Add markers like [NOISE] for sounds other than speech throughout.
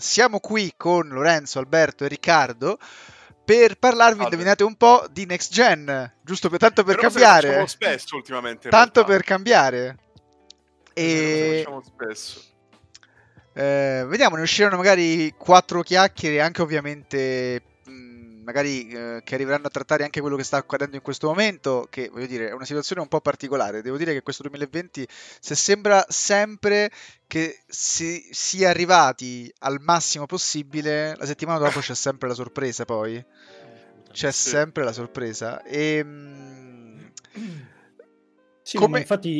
siamo qui con Lorenzo, Alberto e Riccardo per parlarvi, indovinate un po', di next gen, giusto per, tanto per che cambiare. facciamo spesso ultimamente. Tanto per cambiare. E facciamo spesso. eh, vediamo, ne usciranno magari quattro chiacchiere, anche ovviamente magari eh, che arriveranno a trattare anche quello che sta accadendo in questo momento, che voglio dire è una situazione un po' particolare. Devo dire che questo 2020, se sembra sempre che si sia arrivati al massimo possibile, la settimana dopo c'è sempre la sorpresa poi. C'è Sì. sempre la sorpresa. E... mh, [CLEARS THROAT] Sì, Come- infatti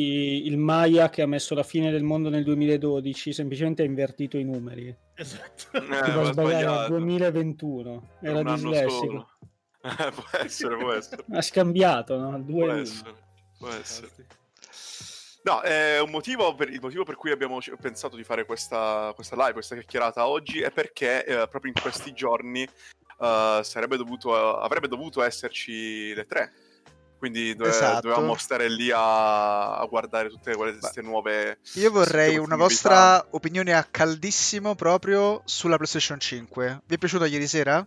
il Maya che ha messo la fine del mondo nel 2012 semplicemente ha invertito i numeri. Esatto. Eh, sbagliato. 2021. È Era un dislessico. [LAUGHS] Eh, può [LAUGHS] essere, può essere. Ha scambiato, no? Il 2 Può essere. Può essere. No, è un motivo per, il motivo per cui abbiamo pensato di fare questa, questa live, questa chiacchierata oggi, è perché eh, proprio in questi giorni eh, sarebbe dovuto, avrebbe dovuto esserci le tre. Quindi dove- Esatto. dovevamo stare lì a, a guardare tutte quelle- queste nuove... Io vorrei una vostra opinione a caldissimo proprio sulla PlayStation 5. Vi è piaciuta ieri sera?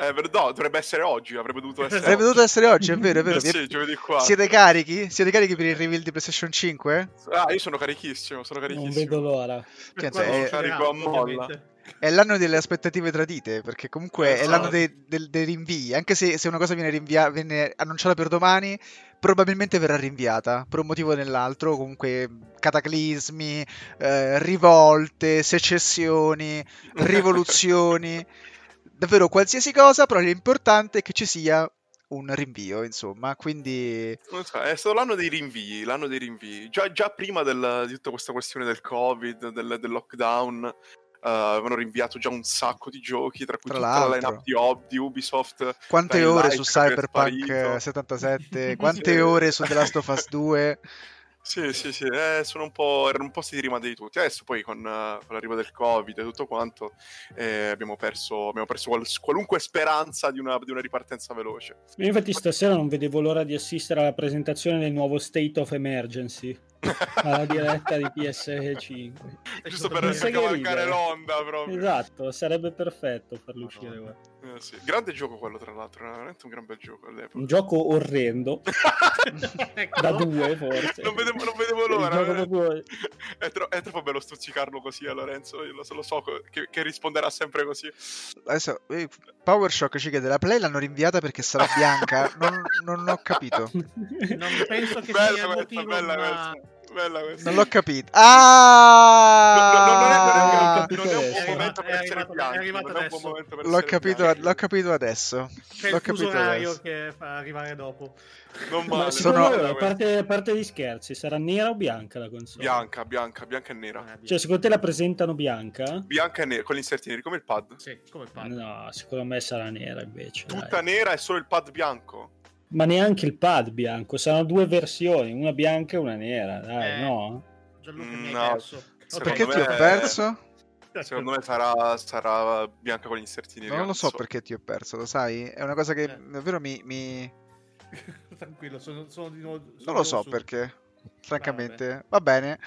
Eh, ver- no, dovrebbe essere oggi, avrebbe dovuto essere Avrebbe oggi. dovuto essere oggi, è vero, è vero. Eh [LAUGHS] sì, giovedì qua. Siete carichi? Siete carichi per il reveal di PlayStation 5? Ah, io sono carichissimo, sono Non carichissimo. vedo l'ora. Quando è- Carico a molla. È l'anno delle aspettative tradite, perché comunque è Esatto. l'anno dei, del- dei rinvii. Anche se, se una cosa viene, rinvia- viene annunciata per domani, probabilmente verrà rinviata per un motivo o nell'altro. Comunque, cataclismi, eh, rivolte, secessioni, rivoluzioni, [LAUGHS] davvero qualsiasi cosa, però l'importante è che ci sia un rinvio, insomma. Quindi, so, è stato l'anno dei rinvii, l'anno dei rinvii. Già, già prima del- di tutta questa questione del Covid, del, del lockdown, avevano rinviato già un sacco di giochi, tra cui Tra tutta la l'altro. lineup di, Ob- di Ubisoft. quante Dying ore Light su Cyberpunk sparito. eh, [LAUGHS] 77? Quante Sì. ore su The Last of Us 2? Sì, sì, sì, eh, sono un po', erano un po' stati rimandati tutti. Adesso poi con, eh, con l'arrivo del Covid e tutto quanto eh, abbiamo perso, abbiamo perso qual- qualunque speranza di una, di una ripartenza veloce. Io infatti stasera non vedevo l'ora di assistere alla presentazione del nuovo State of Emergency alla diretta di PS5. Giusto per, cavalcare l'onda proprio. Esatto, sarebbe perfetto farlo uscire. Eh, sì. Grande gioco quello, tra l'altro, era veramente un gran bel gioco all'epoca. Un gioco orrendo, [LAUGHS] Ecco. da due forse. non, vedevo, non vedevo l'ora. eh. proprio- È, tro- è troppo bello stuzzicarlo così a Lorenzo. Io lo, lo so che, che risponderà sempre così. Adesso eh, PowerShock ci chiede la play l'hanno rinviata perché sarà bianca. Non, non ho capito. [LAUGHS] Non penso che Bella sia motivo, bella ma... Bella questa. Non l'ho capito. Ah! no, non è- non è un buon È momento per essere non è un buon adesso. momento per L'ho essere capito, bianchi. l'ho capito adesso. C'è L'ho il capito adesso. che fa arrivare dopo. Non Ma male, Sono- voi, a parte, a parte gli scherzi, sarà nera o bianca la console? Bianca, bianca, bianca e nera. Eh, Cioè, secondo te la presentano bianca? Bianca e nera, con gli inserti neri, come il pad. Sì, come fa? No, secondo me sarà nera invece. dai. Tutta nera e solo il pad bianco. Ma neanche il pad bianco, saranno due versioni, una bianca e una nera, dai, Eh. no? Gianluca mi hai No, perso. Perché me- ti ho perso? Secondo me sarà, sarà bianca con gli inserti neri. Non lo so perché ti ho perso, lo sai? È una cosa che Eh. davvero mi... mi- [LAUGHS] Tranquillo, sono, sono di nuovo. sono Non lo so su. perché. Francamente. Va bene.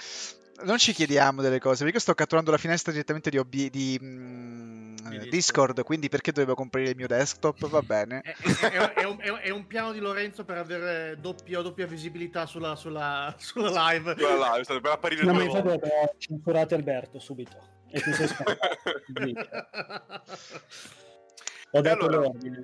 Non ci chiediamo delle cose, perché io sto catturando la finestra direttamente di, OB di, mm, Di Discord. Quindi perché dovevo comprare il mio desktop? Va bene. È, [LAUGHS] è- è un, è un- è un piano di Lorenzo per avere doppia, doppia visibilità sulla, sulla, sulla live. È stato per apparire No, ma due volte. ho censurato Alberto subito. E tu sei. [LAUGHS] Ho dato allora? l'ordine.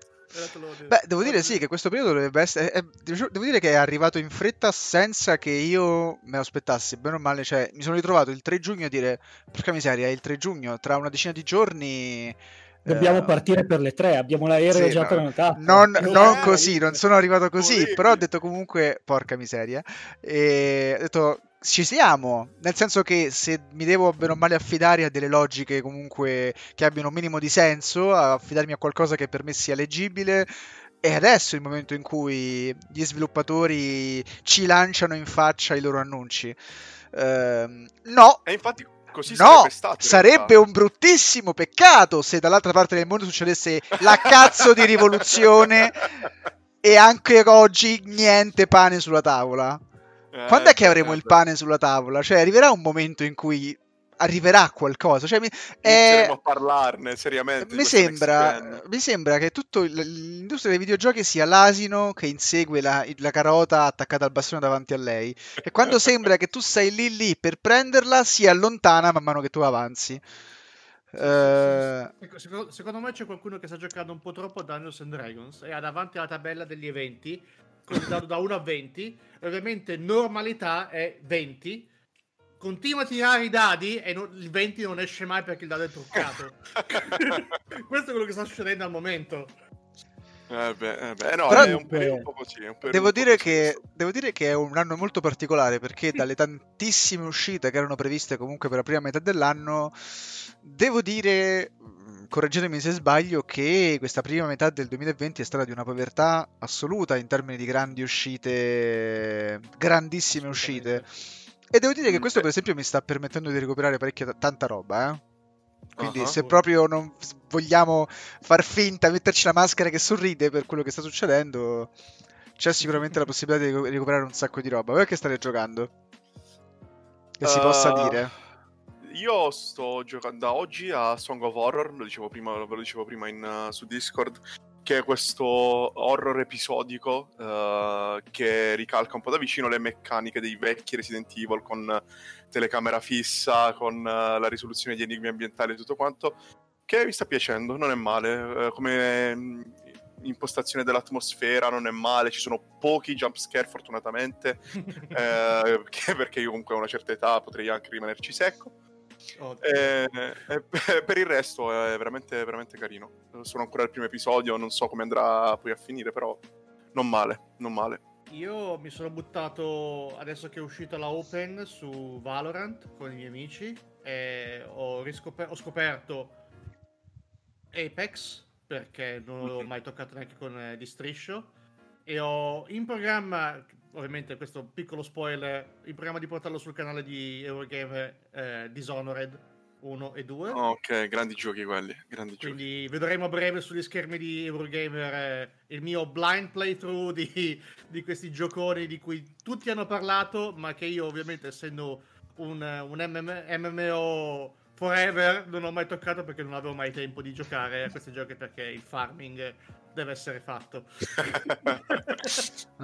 Beh, devo dire sì, che questo periodo dovrebbe essere... è- devo dire che è arrivato in fretta senza che io me lo aspettassi, bene o male. Cioè, mi sono ritrovato il 3 giugno a dire, porca miseria, è il 3 giugno, tra una decina di giorni... Dobbiamo eh, partire per le tre, abbiamo l'aereo Sì, già no. prenotato. Non, non così, non sono arrivato così, Orribile. però ho detto comunque, porca miseria, e ho detto, ci siamo, nel senso che se mi devo bene o male affidare a delle logiche comunque che abbiano un minimo di senso, a affidarmi a qualcosa che per me sia leggibile, è adesso il momento in cui gli sviluppatori ci lanciano in faccia i loro annunci. Ehm, no, E infatti così No, sarebbe stato. sarebbe un bruttissimo peccato se dall'altra parte del mondo succedesse la cazzo di rivoluzione e anche oggi niente pane sulla tavola. Eh, Quando è che avremo eh, il pane sulla tavola? Cioè, arriverà un momento in cui arriverà qualcosa. Cioè, mi, Inizieremo a parlarne seriamente. mi sembra, mi sembra che tutta l'industria dei videogiochi sia l'asino che insegue la, la carota attaccata al bastone davanti a lei. E quando [LAUGHS] sembra che tu sei lì lì per prenderla, si allontana man mano che tu avanzi. Eh, Ecco, secondo, secondo me c'è qualcuno che sta giocando un po' troppo a Dungeons and Dragons e ha davanti alla tabella degli eventi dato da 1 a 20 e ovviamente normalità è 20 continua a tirare i dadi e non- il 20 non esce mai perché il dado è truccato [LAUGHS] questo è quello che sta succedendo al momento Eh beh, eh beh, no, Però- è un periodo così. un Devo dire, che, devo dire che è un anno molto particolare perché dalle tantissime uscite che erano previste comunque per la prima metà dell'anno, devo dire, mh, correggetemi se sbaglio, che questa prima metà del 2020 è stata di una povertà assoluta in termini di grandi uscite, grandissime uscite. E devo dire che Mm, questo per esempio mi sta permettendo di recuperare parecchia tanta roba, eh. Quindi Ah, se proprio non vogliamo far finta, metterci la maschera che sorride per quello che sta succedendo, c'è sicuramente la [LAUGHS] possibilità di recu- recuperare un sacco di roba. Voi che state giocando? Che si possa Uh, dire? Io sto giocando da oggi a Song of Horror, lo dicevo prima, ve lo dicevo prima in, uh, su Discord, che è questo horror episodico uh, che ricalca un po' da vicino le meccaniche dei vecchi Resident Evil con telecamera fissa, con uh, la risoluzione di enigmi ambientali e tutto quanto, che mi sta piacendo, non è male, uh, come mm, impostazione dell'atmosfera non è male, ci sono pochi jump scare fortunatamente, [LAUGHS] perché io comunque a una certa età potrei anche rimanerci secco. Ottimo. Eh, eh, [LAUGHS] per il resto è veramente, veramente carino. Sono ancora al primo episodio, non so come andrà poi a finire, però non male, non male. Io mi sono buttato adesso che è uscita la Open su Valorant con i miei amici e ho, riscoper- ho scoperto Apex perché non l'ho mai toccato neanche con eh, di striscio e ho in programma, ovviamente questo piccolo spoiler, in programma di portarlo sul canale di Eurogamer eh, Dishonored 1 e 2. Ok, grandi giochi quelli, grandi giochi. Quindi vedremo a breve sugli schermi di Eurogamer eh, il mio blind playthrough di, di questi gioconi di cui tutti hanno parlato, ma che io ovviamente essendo un, un MM MMO forever non ho mai toccato perché non avevo mai tempo di giocare a questi giochi perché il farming deve essere fatto.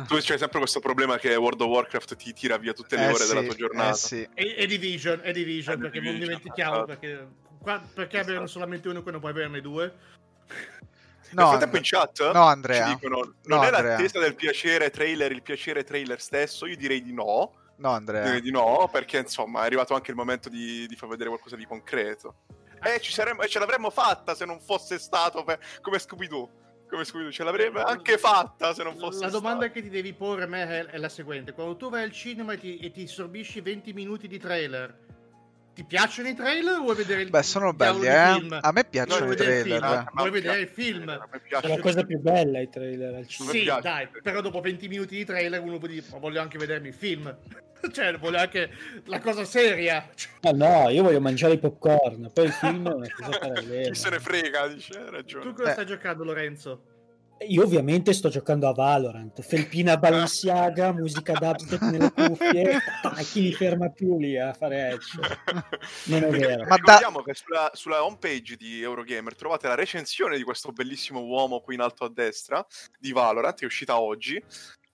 tu c'hai sempre questo problema che World of Warcraft ti tira via tutte le Eh ore della sì, tua giornata. eh sì. E, e Division, e Division E perché Division, non dimentichiamo esatto. perché, qua- perché Esatto. averne solamente uno quando puoi averne due. Nel No, frattempo in chat no, Andrea. ci dicono No, non è Andrea. l'attesa del piacere trailer il piacere trailer stesso, io direi di no. No, Andrea. Direi di no, perché insomma è arrivato anche il momento di, di far vedere qualcosa di concreto. E ci saremmo, e ce l'avremmo fatta se non fosse stato per- come Scooby-Doo. Come Scooby-Doo, ce l'avremmo anche fatta se non fosse La domanda stato. che ti devi porre a me è, è la seguente: quando tu vai al cinema e ti, e ti sorbisci 20 minuti di trailer, ti piacciono i trailer o vuoi vedere il Beh, sono belli, eh. film? A me piacciono i vedere il trailer. film? Vuoi ma vedere il film? È la cosa più bella i trailer al cinema. Sì, dai, però dopo 20 minuti di trailer uno può dire: Ma voglio anche vedermi il film. [LAUGHS] cioè, voglio anche la cosa seria. Ah no, io voglio mangiare i popcorn, poi il film è una cosa [LAUGHS] parallela. Chi se ne frega, dice, hai Tu ragione. cosa Eh. stai giocando, Lorenzo? Io ovviamente sto giocando a Valorant, felpina Balenciaga, musica dubstep nelle cuffie, dai, chi mi ferma più lì a fare headshot? Non è vero. Ma da- Ricordiamo che sulla, sulla homepage di Eurogamer trovate la recensione di questo bellissimo uomo qui in alto a destra di Valorant, che è uscita oggi.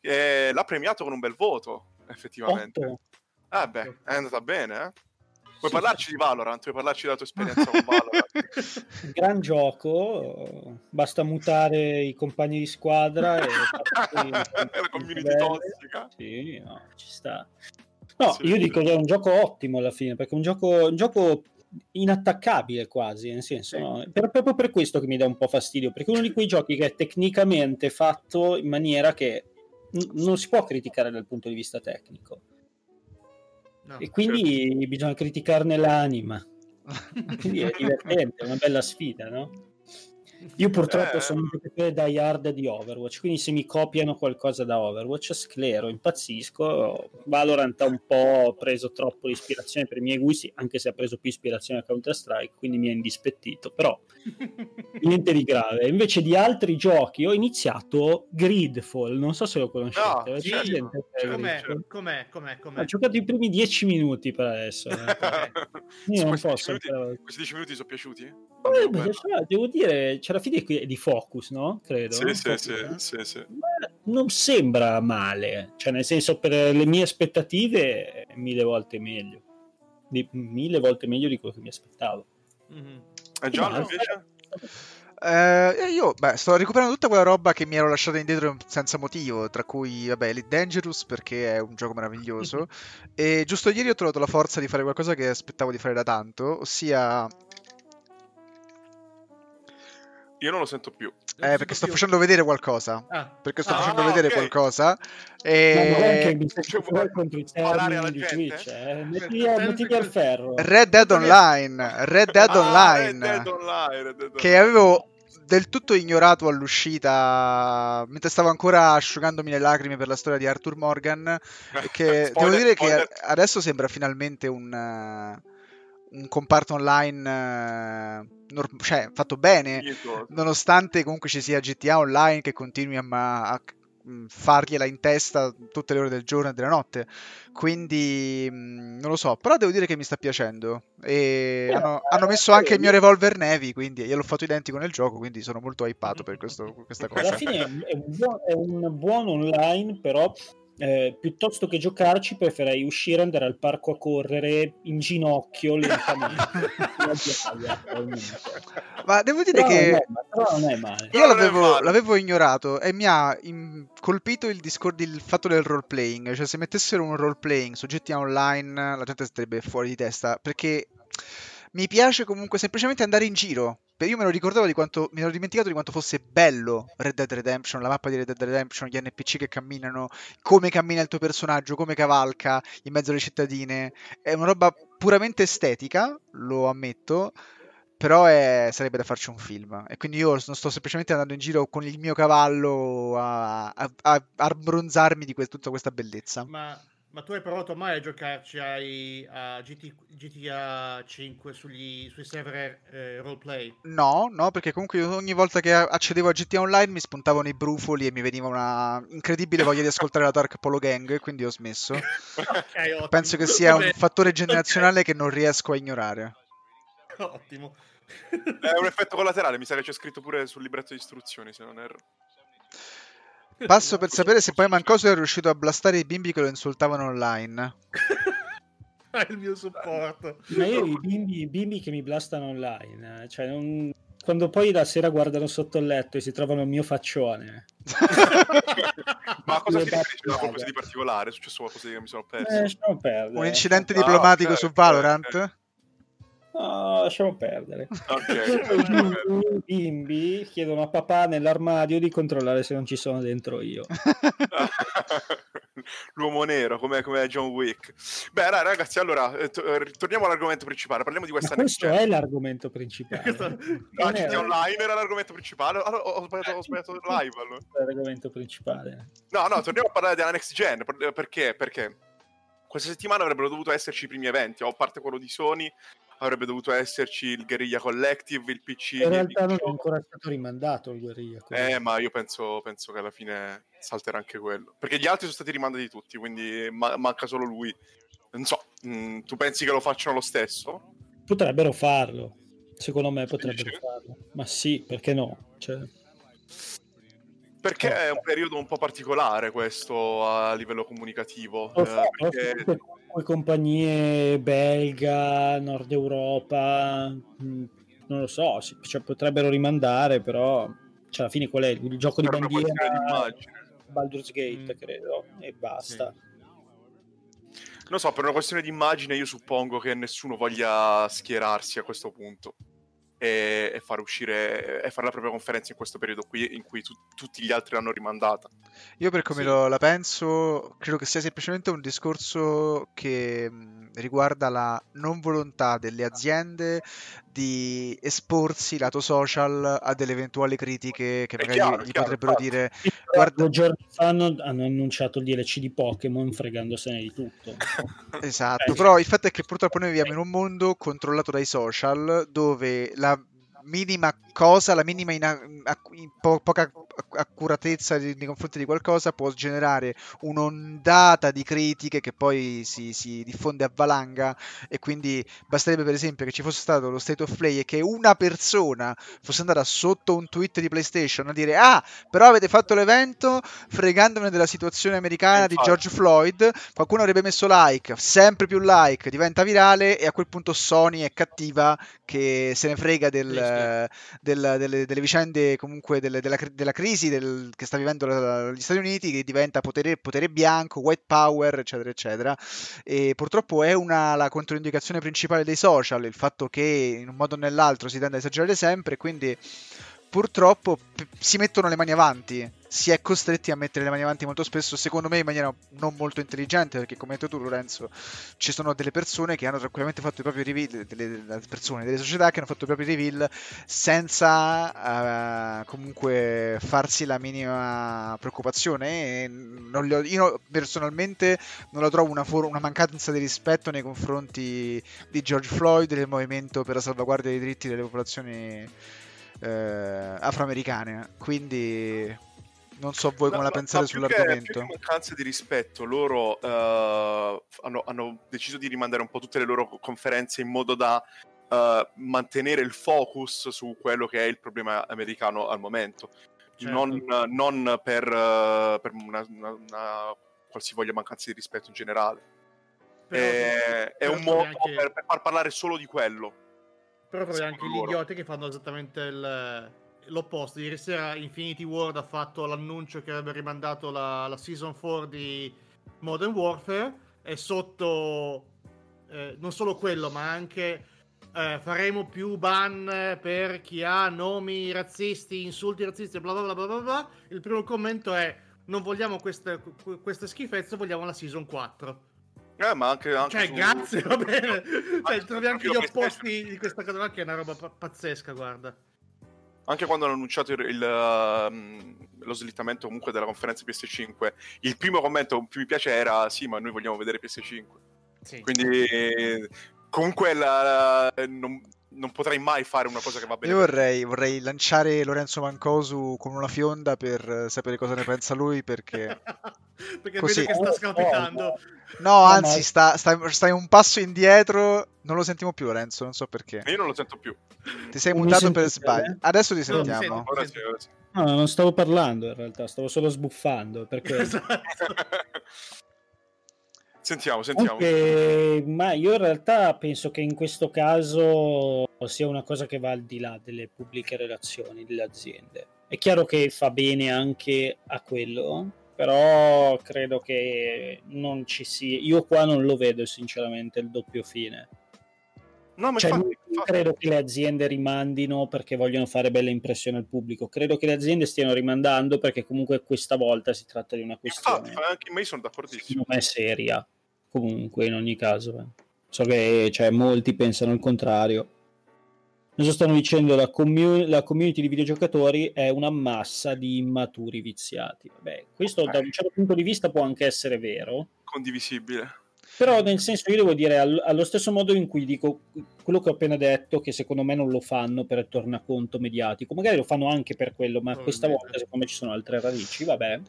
E l'ha premiato con un bel voto, effettivamente. Otto. Ah beh, è andata bene, eh? Vuoi parlarci di Valorant? Vuoi parlarci della tua esperienza con Valorant? [LAUGHS] Gran gioco, basta mutare i compagni di squadra e [LAUGHS] la community tossica. Sì, no, ci sta. No, Sì, io dico che è un gioco ottimo alla fine, perché è un gioco, un gioco inattaccabile quasi, nel senso, Sì. no? Per- proprio per questo che mi dà un po' fastidio, perché è uno di quei giochi che è tecnicamente fatto in maniera che n- non si può criticare dal punto di vista tecnico. No. E quindi bisogna criticarne l'anima. Quindi è divertente, è una bella sfida, no? Io purtroppo Eh. sono un giocatore die hard di Overwatch, quindi se mi copiano qualcosa da Overwatch sclero, impazzisco. Valorant ha un po' preso troppo l'ispirazione per i miei gusti, anche se ha preso più ispirazione da Counter-Strike, quindi mi ha indispettito, però [LAUGHS] niente di grave. Invece di altri giochi ho iniziato Gridfall, non so se lo conoscete. No, sì, Com'è? Com'è? Com'è? Com'è? Ho giocato i primi dieci minuti per adesso. eh. [LAUGHS] Io non questi posso 10 minuti, questi 10 minuti sono piaciuti? Eh, beh, cioè, devo dire, c'è la fine qui- di Focus, no? Credo. Sì, sì, Focus, sì, eh? sì, sì. Ma non sembra male, cioè nel senso per le mie aspettative è mille volte meglio. Di, mille volte meglio di quello che mi aspettavo. Mhm. E Gianni Ma- invece? Eh, io beh, sto recuperando tutta quella roba che mi ero lasciata indietro senza motivo, tra cui vabbè, Elite Dangerous perché è un gioco meraviglioso. [LAUGHS] e giusto ieri ho trovato la forza di fare qualcosa che aspettavo di fare da tanto, ossia Io non lo sento più. eh, perché sto facendo vedere qualcosa. Ah, Perché sto Ah, facendo vedere ok. qualcosa. Ma non è che E... mi cioè. Eh. Red Dead Online, Red Dead Ah, Online, Red Dead Online, che avevo del tutto ignorato all'uscita, mentre stavo ancora asciugandomi le lacrime per la storia di Arthur Morgan, e [LAUGHS] che devo Spoiler, dire che spoiler. adesso sembra finalmente un, un comparto online eh, nor- cioè, fatto bene, nonostante comunque ci sia GTA Online che continui a, ma- a mh, fargliela in testa tutte le ore del giorno e della notte. Quindi mh, non lo so, però devo dire che mi sta piacendo. E Eh, hanno, hanno messo eh, anche il mio io- revolver Navy, quindi gliel'ho fatto identico nel gioco, quindi sono molto hypato per questo- questa cosa. Alla fine è un, buon, è un buon online, però eh, piuttosto che giocarci preferei uscire, andare al parco a correre in ginocchio lentamente. [LAUGHS] Ma devo dire però, che... non è, non è male. Io l'avevo, l'avevo ignorato e mi ha im- colpito il, discor- il fatto del role playing. Cioè, se mettessero un role playing GTA Online, la gente sarebbe fuori di testa. Perché mi piace comunque semplicemente andare in giro. Io me lo ricordavo di quanto. Mi ero dimenticato di quanto fosse bello Red Dead Redemption, la mappa di Red Dead Redemption, gli NPC che camminano, come cammina il tuo personaggio, come cavalca in mezzo alle cittadine. È una roba puramente estetica, lo ammetto. Però è- sarebbe da farci un film. E quindi io non sto semplicemente andando in giro con il mio cavallo a, a, a abbronzarmi di que- tutta questa bellezza. Ma, ma tu hai provato mai a giocarci ai, a GT, GTA 5 sugli, sui server eh, roleplay? No, no, perché comunque ogni volta che accedevo a GTA Online mi spuntavano i brufoli e mi veniva una incredibile voglia di ascoltare la Dark Polo Gang, quindi ho smesso. [LAUGHS] Ok, ottimo. Penso che sia un fattore generazionale che non riesco a ignorare. Ottimo. È un effetto collaterale, mi sa che c'è scritto pure sul libretto di istruzioni, se non erro. Passo per sapere se poi Mancoso è riuscito a blastare i bimbi che lo insultavano online. [LAUGHS] Hai il mio supporto. Ma io i bimbi, i bimbi che mi blastano online, eh, cioè non- quando poi la sera guardano sotto il letto e si trovano il mio faccione. [LAUGHS] Ma cosa ti? C'è battaglie. qualcosa di particolare? È successo qualcosa che mi sono perso? Eh. Un incidente Ah, diplomatico ok, su Valorant? No, lasciamo perdere. Ok. I [LAUGHS] bimbi chiedono a papà nell'armadio di controllare se non ci sono dentro io. [LAUGHS] L'uomo nero, come, come John Wick. Beh, ragazzi, allora, eh, eh, torniamo all'argomento principale. Parliamo di questa questo è l'argomento principale. Questo- No, Online era l'argomento principale. Allora, ho sbagliato, ho sbagliato live. Allora. l'argomento principale. No, no, torniamo a parlare della next gen. per- Perché? Perché questa settimana avrebbero dovuto esserci i primi eventi, o a parte quello di Sony, avrebbe dovuto esserci il Guerrilla Collective, il PC. In realtà non è ancora stato rimandato il guerriglia. Eh, ma io penso, penso che alla fine salterà anche quello. Perché gli altri sono stati rimandati tutti, quindi ma- manca solo lui. Non so, mm, tu pensi che lo facciano lo stesso? Potrebbero farlo. Secondo me potrebbero farlo. Ma sì, perché no? Cioè, Perché Eh. è un periodo un po' particolare questo a livello comunicativo. lo eh, so, però perché- comunque compagnie belga, Nord Europa, mh, non lo so, si- cioè, potrebbero rimandare, però cioè, alla fine qual è il gioco di per una questione di bandiera? immagine. Baldur's Gate, Mm. credo, e basta. Non so, per una questione di immagine io suppongo che nessuno voglia schierarsi a questo punto e, e fare uscire e fare la propria conferenza in questo periodo qui in cui tu- tutti gli altri l'hanno rimandata. Io per come Sì. lo- la penso, credo che sia semplicemente un discorso che riguarda la non volontà delle aziende di esporsi lato social a delle eventuali critiche che È magari chiaro, gli chiaro, potrebbero infatti. dire Guarda, due giorni fa hanno, hanno annunciato il DLC di Pokémon fregandosene di tutto. [LAUGHS] Esatto, Eh, però il fatto è che purtroppo noi viviamo in un mondo controllato dai social dove la minima cosa, la minima ina- po- poca accuratezza nei confronti di qualcosa può generare un'ondata di critiche che poi si, si diffonde a valanga e quindi basterebbe per esempio che ci fosse stato lo State of Play e che una persona fosse andata sotto un tweet di PlayStation a dire ah però avete fatto l'evento fregandomene della situazione americana di. George Floyd qualcuno avrebbe messo like, sempre più like, diventa virale e a quel punto Sony è cattiva che se ne frega del, del- delle, delle vicende comunque delle- della, della crisi del- che sta vivendo la- gli Stati Uniti che diventa potere, potere bianco, white power eccetera eccetera. E purtroppo è una, la controindicazione principale dei social il fatto che in un modo o nell'altro si tende a esagerare sempre quindi purtroppo p- si mettono le mani avanti si è costretti a mettere le mani avanti molto spesso, secondo me in maniera non molto intelligente, perché come hai detto tu Lorenzo, ci sono delle persone che hanno tranquillamente fatto i propri reveal, delle, persone, delle società che hanno fatto i propri reveal senza eh, comunque farsi la minima preoccupazione. Ho- io personalmente non la trovo una, for- una mancanza di rispetto nei confronti di George Floyd, del movimento per la salvaguardia dei diritti delle popolazioni eh, afroamericane. Quindi non so voi come No, la no, pensate più che- sull'argomento. più che mancanza di rispetto, loro eh, hanno, hanno deciso di rimandare un po' tutte le loro conferenze in modo da eh, mantenere il focus su quello che è il problema americano al momento, Certo. non, non per, eh, per una, una- una qualsivoglia mancanza di rispetto in generale. Però- è, è però un trovi modo anche- per, per far parlare solo di quello. Però trovi anche gli idioti che fanno esattamente il- l'opposto. Ieri sera Infinity Ward ha fatto l'annuncio che avrebbe rimandato la, la Season 4 di Modern Warfare e sotto eh, non solo quello, ma anche eh, faremo più ban per chi ha nomi razzisti, insulti razzisti, bla bla bla bla bla. Il primo commento è non vogliamo queste, queste schifezze, vogliamo la Season 4. Eh, ma anche, anche Cioè, su- grazie, va bene. [LAUGHS] Cioè, anche trovi anche gli opposti di questa cosa qua, che è una roba pa- pazzesca, guarda. Anche quando hanno annunciato il, il, um, lo slittamento comunque della conferenza PS5, il primo commento che più mi piace era sì, ma noi vogliamo vedere PS5. Sì. Quindi comunque la- non, non potrei mai fare una cosa che va bene. Io vorrei, vorrei lanciare Lorenzo Mancosu con una fionda per eh, sapere cosa ne pensa lui perché... [LAUGHS] Perché Così. vede che sta scalpitando. No, ma- anzi, sta, sta, stai un passo indietro. Non lo sentiamo più Lorenzo, non so perché. Io non lo sento più. Ti sei Non mutato per sbaglio. eh? Adesso ti No, sentiamo. ora sì. No, non stavo parlando in realtà, stavo solo sbuffando. Perché... [LAUGHS] Esatto. Sentiamo, sentiamo. Comunque, ma io in realtà penso che in questo caso sia una cosa che va al di là delle pubbliche relazioni delle aziende. È chiaro che fa bene anche a quello, però credo che non ci sia. Io qua non lo vedo sinceramente il doppio fine. No, ma Cioè, infatti, non infatti- credo che le aziende rimandino perché vogliono fare bella impressione al pubblico. Credo che le aziende stiano rimandando perché comunque questa volta si tratta di una questione infatti, anche me sono d'accordissimo. secondo me seria comunque in ogni caso eh. so che cioè, molti pensano il contrario Adesso stanno dicendo la, commu- la community di videogiocatori è una massa di immaturi viziati Vabbè, questo da un certo punto di vista può anche essere vero Condivisibile. però nel senso io devo dire al- allo stesso modo in cui dico quello che ho appena detto che secondo me non lo fanno per tornaconto mediatico magari lo fanno anche per quello ma questa Probabilmente. volta secondo me ci sono altre radici vabbè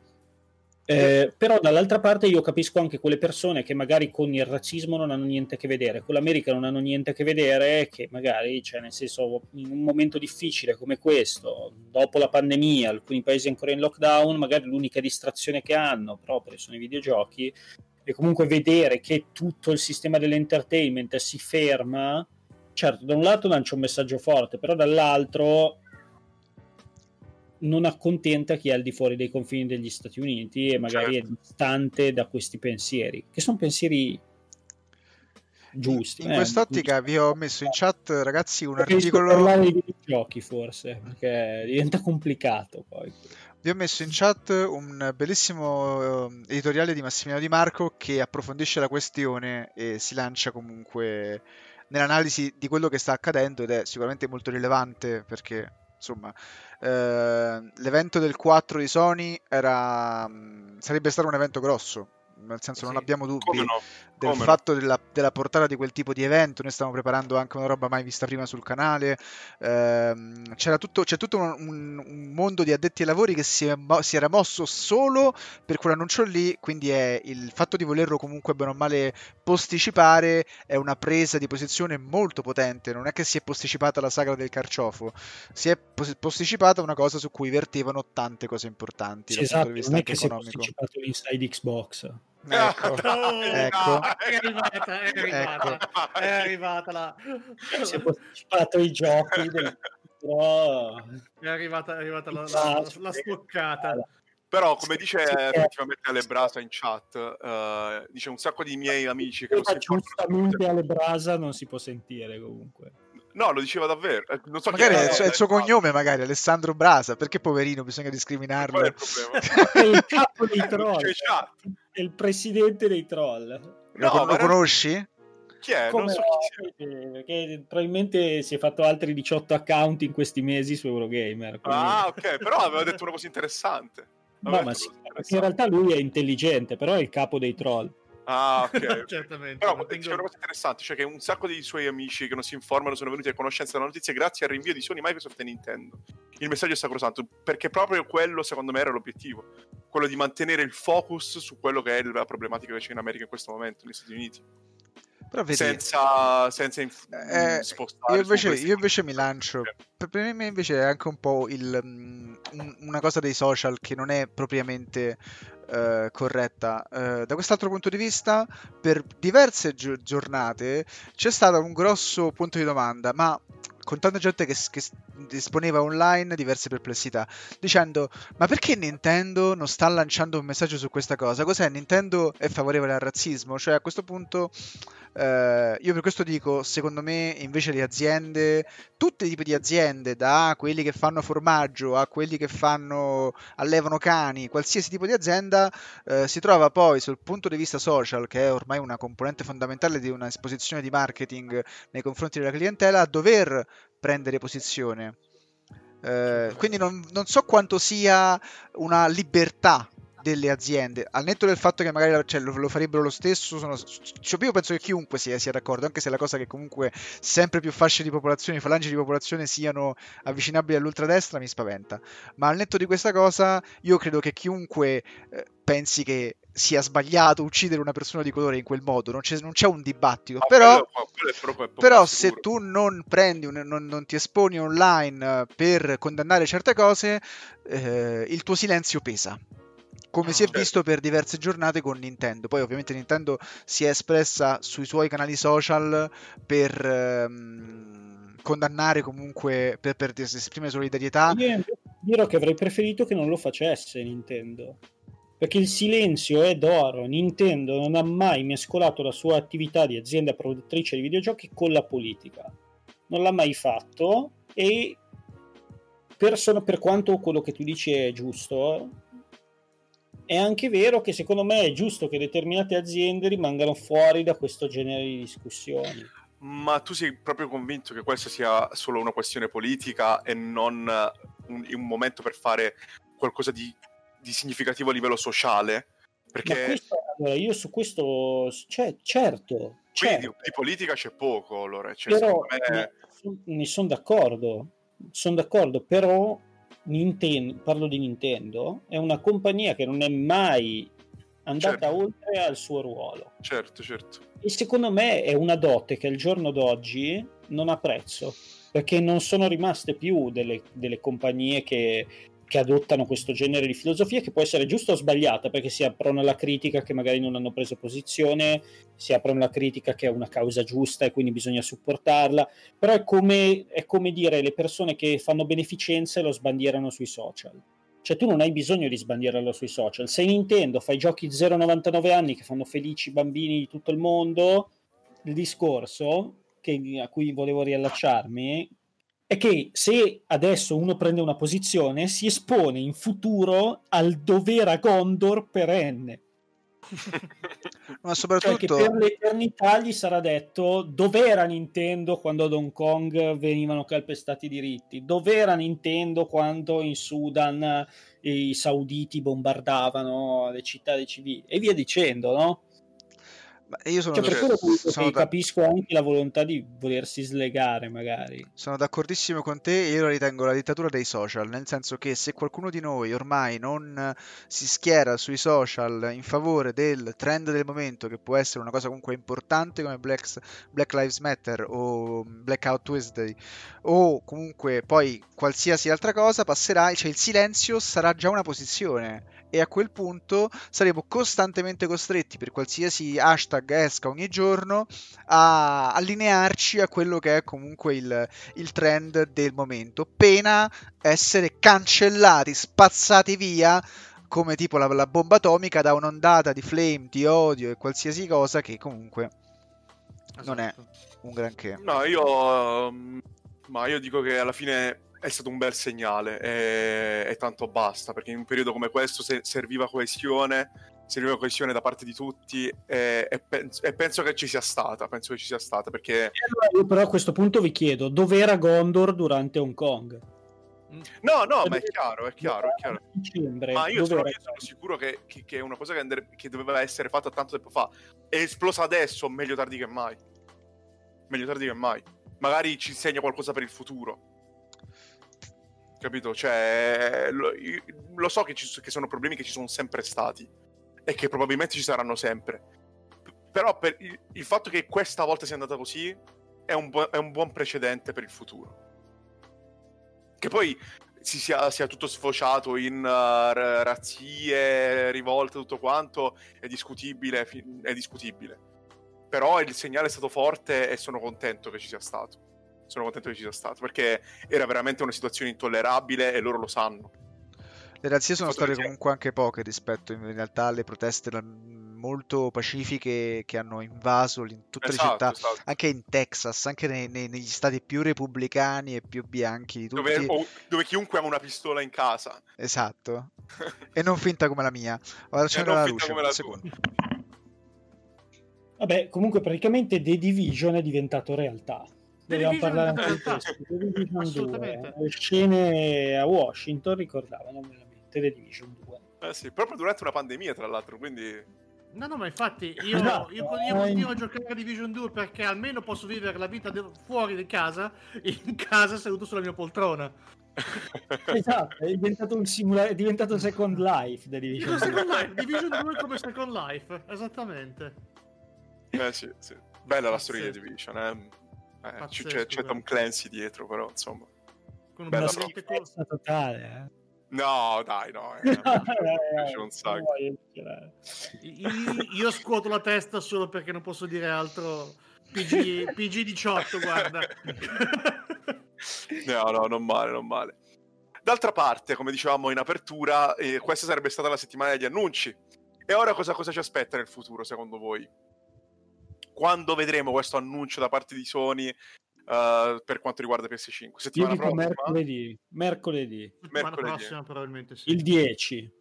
Eh, però dall'altra parte io capisco anche quelle persone che magari con il razzismo non hanno niente a che vedere, con l'America non hanno niente a che vedere, che magari, cioè nel senso, in un momento difficile come questo, dopo la pandemia, alcuni paesi ancora in lockdown, magari l'unica distrazione che hanno proprio sono i videogiochi, e comunque vedere che tutto il sistema dell'entertainment si ferma, certo, da un lato lancia un messaggio forte, però dall'altro non accontenta chi è al di fuori dei confini degli Stati Uniti e magari Certo. è distante da questi pensieri, che sono pensieri giusti. In eh, quest'ottica giusti. vi ho messo in chat, ragazzi, un Preferisco articolo. parlare di videogiochi forse, perché diventa complicato poi. Vi ho messo in chat un bellissimo eh, editoriale di Massimiliano Di Marco che approfondisce la questione e si lancia comunque nell'analisi di quello che sta accadendo ed è sicuramente molto rilevante perché insomma eh, l'evento del 4 di Sony era, mm, sarebbe stato un evento grosso nel senso sì, non abbiamo dubbi no? del come fatto no? della, della, portata di quel tipo di evento. Noi stiamo preparando anche una roba mai vista prima sul canale. Ehm, tutto, c'è tutto un, un, un, mondo di addetti ai lavori che si, è, si, era mosso solo per quell'annuncio lì. Quindi è il fatto di volerlo comunque bene o male posticipare è una presa di posizione molto potente. Non è che si è posticipata la sagra del carciofo, si è posticipata una cosa su cui vertevano tante cose importanti. Sì, esatto, non è che economico. si è posticipato l'inside Xbox. Ecco, [LAUGHS] oh, ecco. No, è arrivata, è arrivata, ecco. è arrivata la... Si è posticipato i giochi del... [LAUGHS] Però... È arrivata, è arrivata la, la, la stoccata. Però, come dice effettivamente Ale Brasa in chat, uh, dice un sacco di miei amici che giustamente Ale Brasa non si può sentire comunque. No, lo diceva davvero. Eh, non so magari è, è, il suo cognome, magari Alessandro Brasa. Perché poverino bisogna discriminarlo? Qual è il problema? [LAUGHS] è il capo dei [LAUGHS] troll. È il presidente dei troll. No, lo, lo conosci? Chi è? Come non so chi Perché probabilmente si è fatto altri 18 account in questi mesi su Eurogamer. Quindi... Ah, ok, però aveva detto una cosa interessante. No, ma sì, in realtà lui è intelligente, però è il capo dei troll. Ah, [LAUGHS] ok. Certamente. Però tengo... c'è una cosa interessante, cioè che un sacco dei suoi amici che non si informano sono venuti a conoscenza della notizia grazie al rinvio di Sony Microsoft e Nintendo. Il messaggio è sacrosanto, perché proprio quello secondo me era l'obiettivo, quello di mantenere il focus su quello che è la problematica che c'è in America in questo momento, negli Stati Uniti. Senza, senza inf- eh, spostare. Io invece, io invece mi lancio. Per me invece è anche un po' il, um, una cosa dei social che non è propriamente uh, corretta. Uh, da quest'altro punto di vista, per diverse gi- giornate c'è stato un grosso punto di domanda, ma con tanta gente che, che esponeva online diverse perplessità, dicendo: Ma perché Nintendo non sta lanciando un messaggio su questa cosa? Cos'è? Nintendo è favorevole al razzismo? Cioè, a questo punto Uh, io per questo dico, secondo me invece le aziende, tutti i tipi di aziende, da quelli che fanno formaggio a quelli che fanno, allevano cani, qualsiasi tipo di azienda, uh, si trova poi sul punto di vista social, che è ormai una componente fondamentale di una esposizione di marketing nei confronti della clientela, a dover prendere posizione. Uh, quindi non, non so quanto sia una libertà delle aziende, al netto del fatto che magari cioè, lo, lo, farebbero lo stesso, sono, cioè, io penso che chiunque sia, sia, d'accordo, anche se la cosa che comunque sempre più fasce di popolazione, falangi di popolazione siano avvicinabili all'ultradestra mi spaventa. Ma al netto di questa cosa, io credo che chiunque eh, pensi che sia sbagliato uccidere una persona di colore in quel modo, non c'è, non c'è un dibattito. No, però, quello, quello però se tu non prendi, un, non, non, ti esponi online per condannare certe cose, eh, il tuo silenzio pesa come ah, si è certo. visto per diverse giornate con Nintendo. Poi ovviamente Nintendo si è espressa sui suoi canali social per ehm, condannare comunque, per, per esprimere solidarietà. Io dirò che avrei preferito che non lo facesse Nintendo. Perché il silenzio è d'oro. Nintendo non ha mai mescolato la sua attività di azienda produttrice di videogiochi con la politica. Non l'ha mai fatto e per, per quanto quello che tu dici è giusto, è anche vero che secondo me è giusto che determinate aziende rimangano fuori da questo genere di discussioni. Ma tu sei proprio convinto che questa sia solo una questione politica e non un, un momento per fare qualcosa di, di, significativo a livello sociale? Perché... Questo, allora, io su questo, cioè, certo. Quindi certo. di politica c'è poco, allora. Cioè, però, me... ne sono d'accordo, sono d'accordo, però Nintendo, parlo di Nintendo, è una compagnia che non è mai andata certo. oltre al suo ruolo. Certo, certo. E secondo me è una dote che al giorno d'oggi non ha prezzo, perché non sono rimaste più delle, delle compagnie che che adottano questo genere di filosofia che può essere giusta o sbagliata perché si aprono alla critica che magari non hanno preso posizione, si aprono alla critica che è una causa giusta e quindi bisogna supportarla, però è come, è come dire le persone che fanno beneficenza e lo sbandierano sui social. Cioè tu non hai bisogno di sbandierarlo sui social. Se Nintendo fa i giochi 0,99 anni che fanno felici i bambini di tutto il mondo, il discorso che, a cui volevo riallacciarmi è che se adesso uno prende una posizione si espone in futuro al dovere a Gondor perenne. [LAUGHS] Ma Cioè soprattutto... per l'eternità gli sarà detto dov'era Nintendo quando ad Hong Kong venivano calpestati i diritti, dov'era Nintendo quando in Sudan eh, i sauditi bombardavano le città dei civili e via dicendo, no? Io sono, Cioè, per quello sono da- capisco anche la volontà di volersi slegare magari. sono d'accordissimo con te e io la ritengo la dittatura dei social, nel senso che se qualcuno di noi ormai non si schiera sui social in favore del trend del momento, che può essere una cosa comunque importante come Black, Black Lives Matter o Blackout Tuesday, o comunque poi qualsiasi altra cosa, passerà, cioè il silenzio sarà già una posizione. E a quel punto saremo costantemente costretti per qualsiasi hashtag esca ogni giorno a allinearci a quello che è comunque il, il trend del momento, pena essere cancellati, spazzati via come tipo la, la bomba atomica da un'ondata di flame, di odio e qualsiasi cosa che comunque non è Esatto. un granché. No, io. ehm, Ma io dico che alla fine è stato un bel segnale e, e tanto basta, perché in un periodo come questo se- serviva coesione, serviva coesione da parte di tutti e, e penso, e penso che ci sia stata, penso che ci sia stata, perché io però a questo punto vi chiedo, dov'era Gondor durante Hong Kong? No, no, ma è chiaro, è chiaro, è chiaro. Ma io sono, io sono sicuro che, che- che è una cosa che, andre- che doveva essere fatta tanto tempo fa. È esplosa adesso, meglio tardi che mai. Meglio tardi che mai. Magari ci insegna qualcosa per il futuro. Capito? Cioè, lo, io- lo so che, ci, che sono problemi che ci sono sempre stati e che probabilmente ci saranno sempre. Però per il, il fatto che questa volta sia andata così è un, buo- è un buon precedente per il futuro. Che poi si sia, sia tutto sfociato in uh, ra- razzie, rivolte, tutto quanto, è discutibile, è discutibile. Però il segnale è stato forte e sono contento che ci sia stato. Sono contento che ci sia stato, perché era veramente una situazione intollerabile e loro lo sanno. Le razzie sono state sia- comunque anche poche rispetto in realtà alle proteste molto pacifiche che hanno invaso l'in- tutte le Esatto, città, esatto. anche in Texas, anche nei- nei- negli stati più repubblicani e più bianchi di tutti. Dove, o- dove chiunque ha una pistola in casa. Esatto. [LAUGHS] E non finta come la mia. Vado a accendere non la finta luce. come un la secondo. Vabbè, comunque praticamente The Division è diventato realtà. Dobbiamo parlare anche di [LAUGHS] questo. The Division Assolutamente. 2. Le scene a Washington ricordavano veramente The Division 2. Eh sì, proprio durante una pandemia, tra l'altro, quindi... No, no, ma infatti [LAUGHS] io, Esatto. io, io continuo a giocare a Division 2 perché almeno posso vivere la vita de- fuori di casa, [LAUGHS] in casa seduto sulla mia poltrona. [LAUGHS] Esatto, è diventato un simula- è diventato Second Life The Division 2. Second Life, Division 2 come Second Life, esattamente. Eh sì, sì. Bella la storia di Pazzesco. Division, eh. Eh, Pazzesco, c'è, c'è Tom. Clancy dietro, però, insomma. Con Una schifezza totale. Eh. No, dai, no. Eh. [LAUGHS] Eh. Io, scuoto la testa solo perché non posso dire altro. PG, PG18, guarda. [LAUGHS] No, no, non male, non male. D'altra parte, come dicevamo in apertura, eh, questa sarebbe stata la settimana degli annunci. E ora cosa, cosa ci aspetta nel futuro, secondo voi? Quando vedremo questo annuncio da parte di Sony eh, per quanto riguarda PS5? Io Settimana dico prossima? mercoledì, mercoledì, Settimana Mercoledì. prossima probabilmente sì. il 10,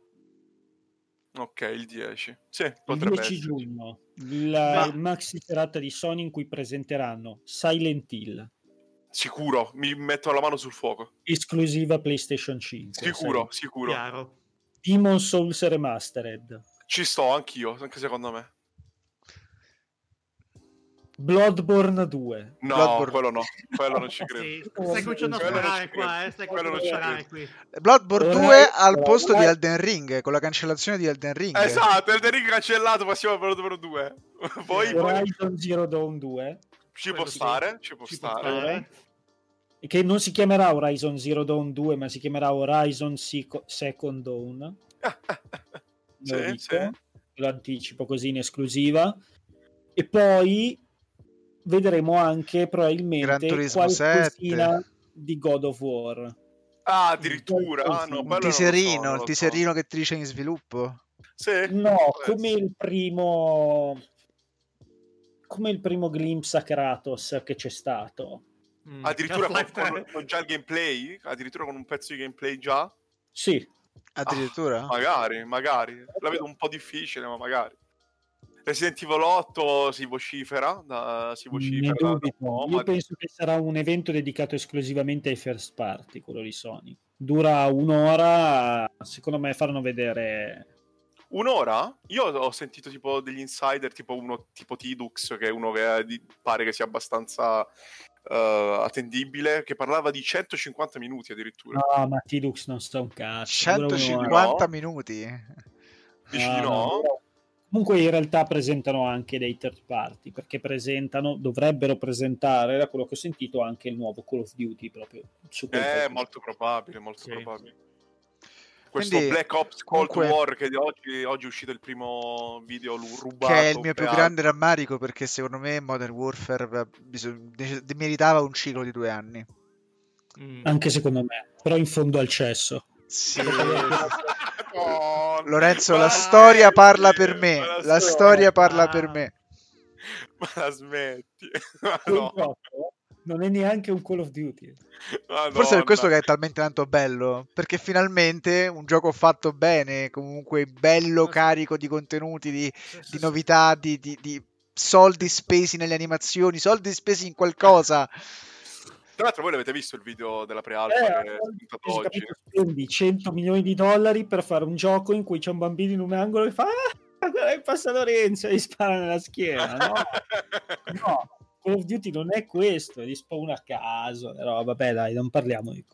Ok, il 10. Sì, il potrebbe 10 essere. giugno, la Ma- maxi serata di Sony in cui presenteranno Silent Hill, Sicuro, mi metto la mano sul fuoco. esclusiva PlayStation 5. Sicuro, sai. sicuro. Chiaro. Demon Souls Remastered, Ci sto anch'io, anche secondo me. Bloodborne 2, No, Bloodborne. quello no, quello non ci [LAUGHS] credo. Sì, stai cominciando a sperare qua, eh. Stai cominciando a sperare qui. Bloodborne Ora- 2 al posto di Elden Ring, con la cancellazione di Elden Ring. Esatto, Elden Ring cancellato, passiamo al numero 2. Poi, poi Horizon Zero Dawn 2, ci può stare, ci può stare. che non si chiamerà Horizon Zero Dawn 2, ma si chiamerà Horizon Seco- Second Dawn. [LAUGHS] Lo Sì, sì. lo anticipo così in esclusiva. E poi vedremo anche probabilmente Turismo qualcosina di God of War. Ah, addirittura. Ah, no, non lo so, il lo teaserino che ti dice in sviluppo. so. Sì. No, può come il primo come il primo glimpse a Kratos che c'è stato. Mm, Addirittura [LAUGHS] con, con- 3. con già il gameplay? Addirittura con un pezzo di gameplay già? Sì, Addirittura? Magari, magari. La vedo un po' difficile, ma magari. Resident Evil 8 si vocifera, da, si vocifera da- dubito. da Io ma- penso che sarà un evento dedicato esclusivamente ai first party, quello di Sony. Dura un'ora, secondo me faranno vedere... Un'ora? Io ho sentito tipo degli insider, tipo uno tipo Tidux, che è uno che è di- pare che sia abbastanza eh, attendibile, che parlava di 150 minuti addirittura. No, ma Tidux non sta un cazzo. dura un'ora. 150 No. minuti. Dici No, di no? Comunque in realtà presentano anche dei third party, perché presentano, dovrebbero presentare, da quello che ho sentito, anche il nuovo Call of Duty proprio su Eh, molto probabile, molto Sì. probabile. Questo Quindi, Black Ops Cold comunque- War che oggi, oggi è uscito il primo video rubato. Che è il mio più per grande rammarico perché secondo me Modern Warfare bisog- meritava un ciclo di due anni. Mm. Anche secondo me, però in fondo al cesso. Sì. Oh, Lorenzo, ma la storia parla per me. ma La storia parla per Ah. me. Ma la smetti. [LAUGHS] Ma Quel no, non è neanche un Call of Duty. Forse è per questo che Madonna. è talmente tanto bello. Perché finalmente un gioco fatto bene, comunque bello, Ma carico di contenuti, di, di novità, di, di- di soldi spesi nelle animazioni, soldi spesi in qualcosa. Tra l'altro voi l'avete visto il video della pre-alpha Eh, spuntato oggi? Spendi 100 milioni di dollari per fare un gioco in cui c'è un bambino in un angolo che fa ah, guarda che passa Lorenzo e gli spara nella schiena no? [LAUGHS] no Call of Duty non è questo gli spawna a caso però vabbè dai non parliamo di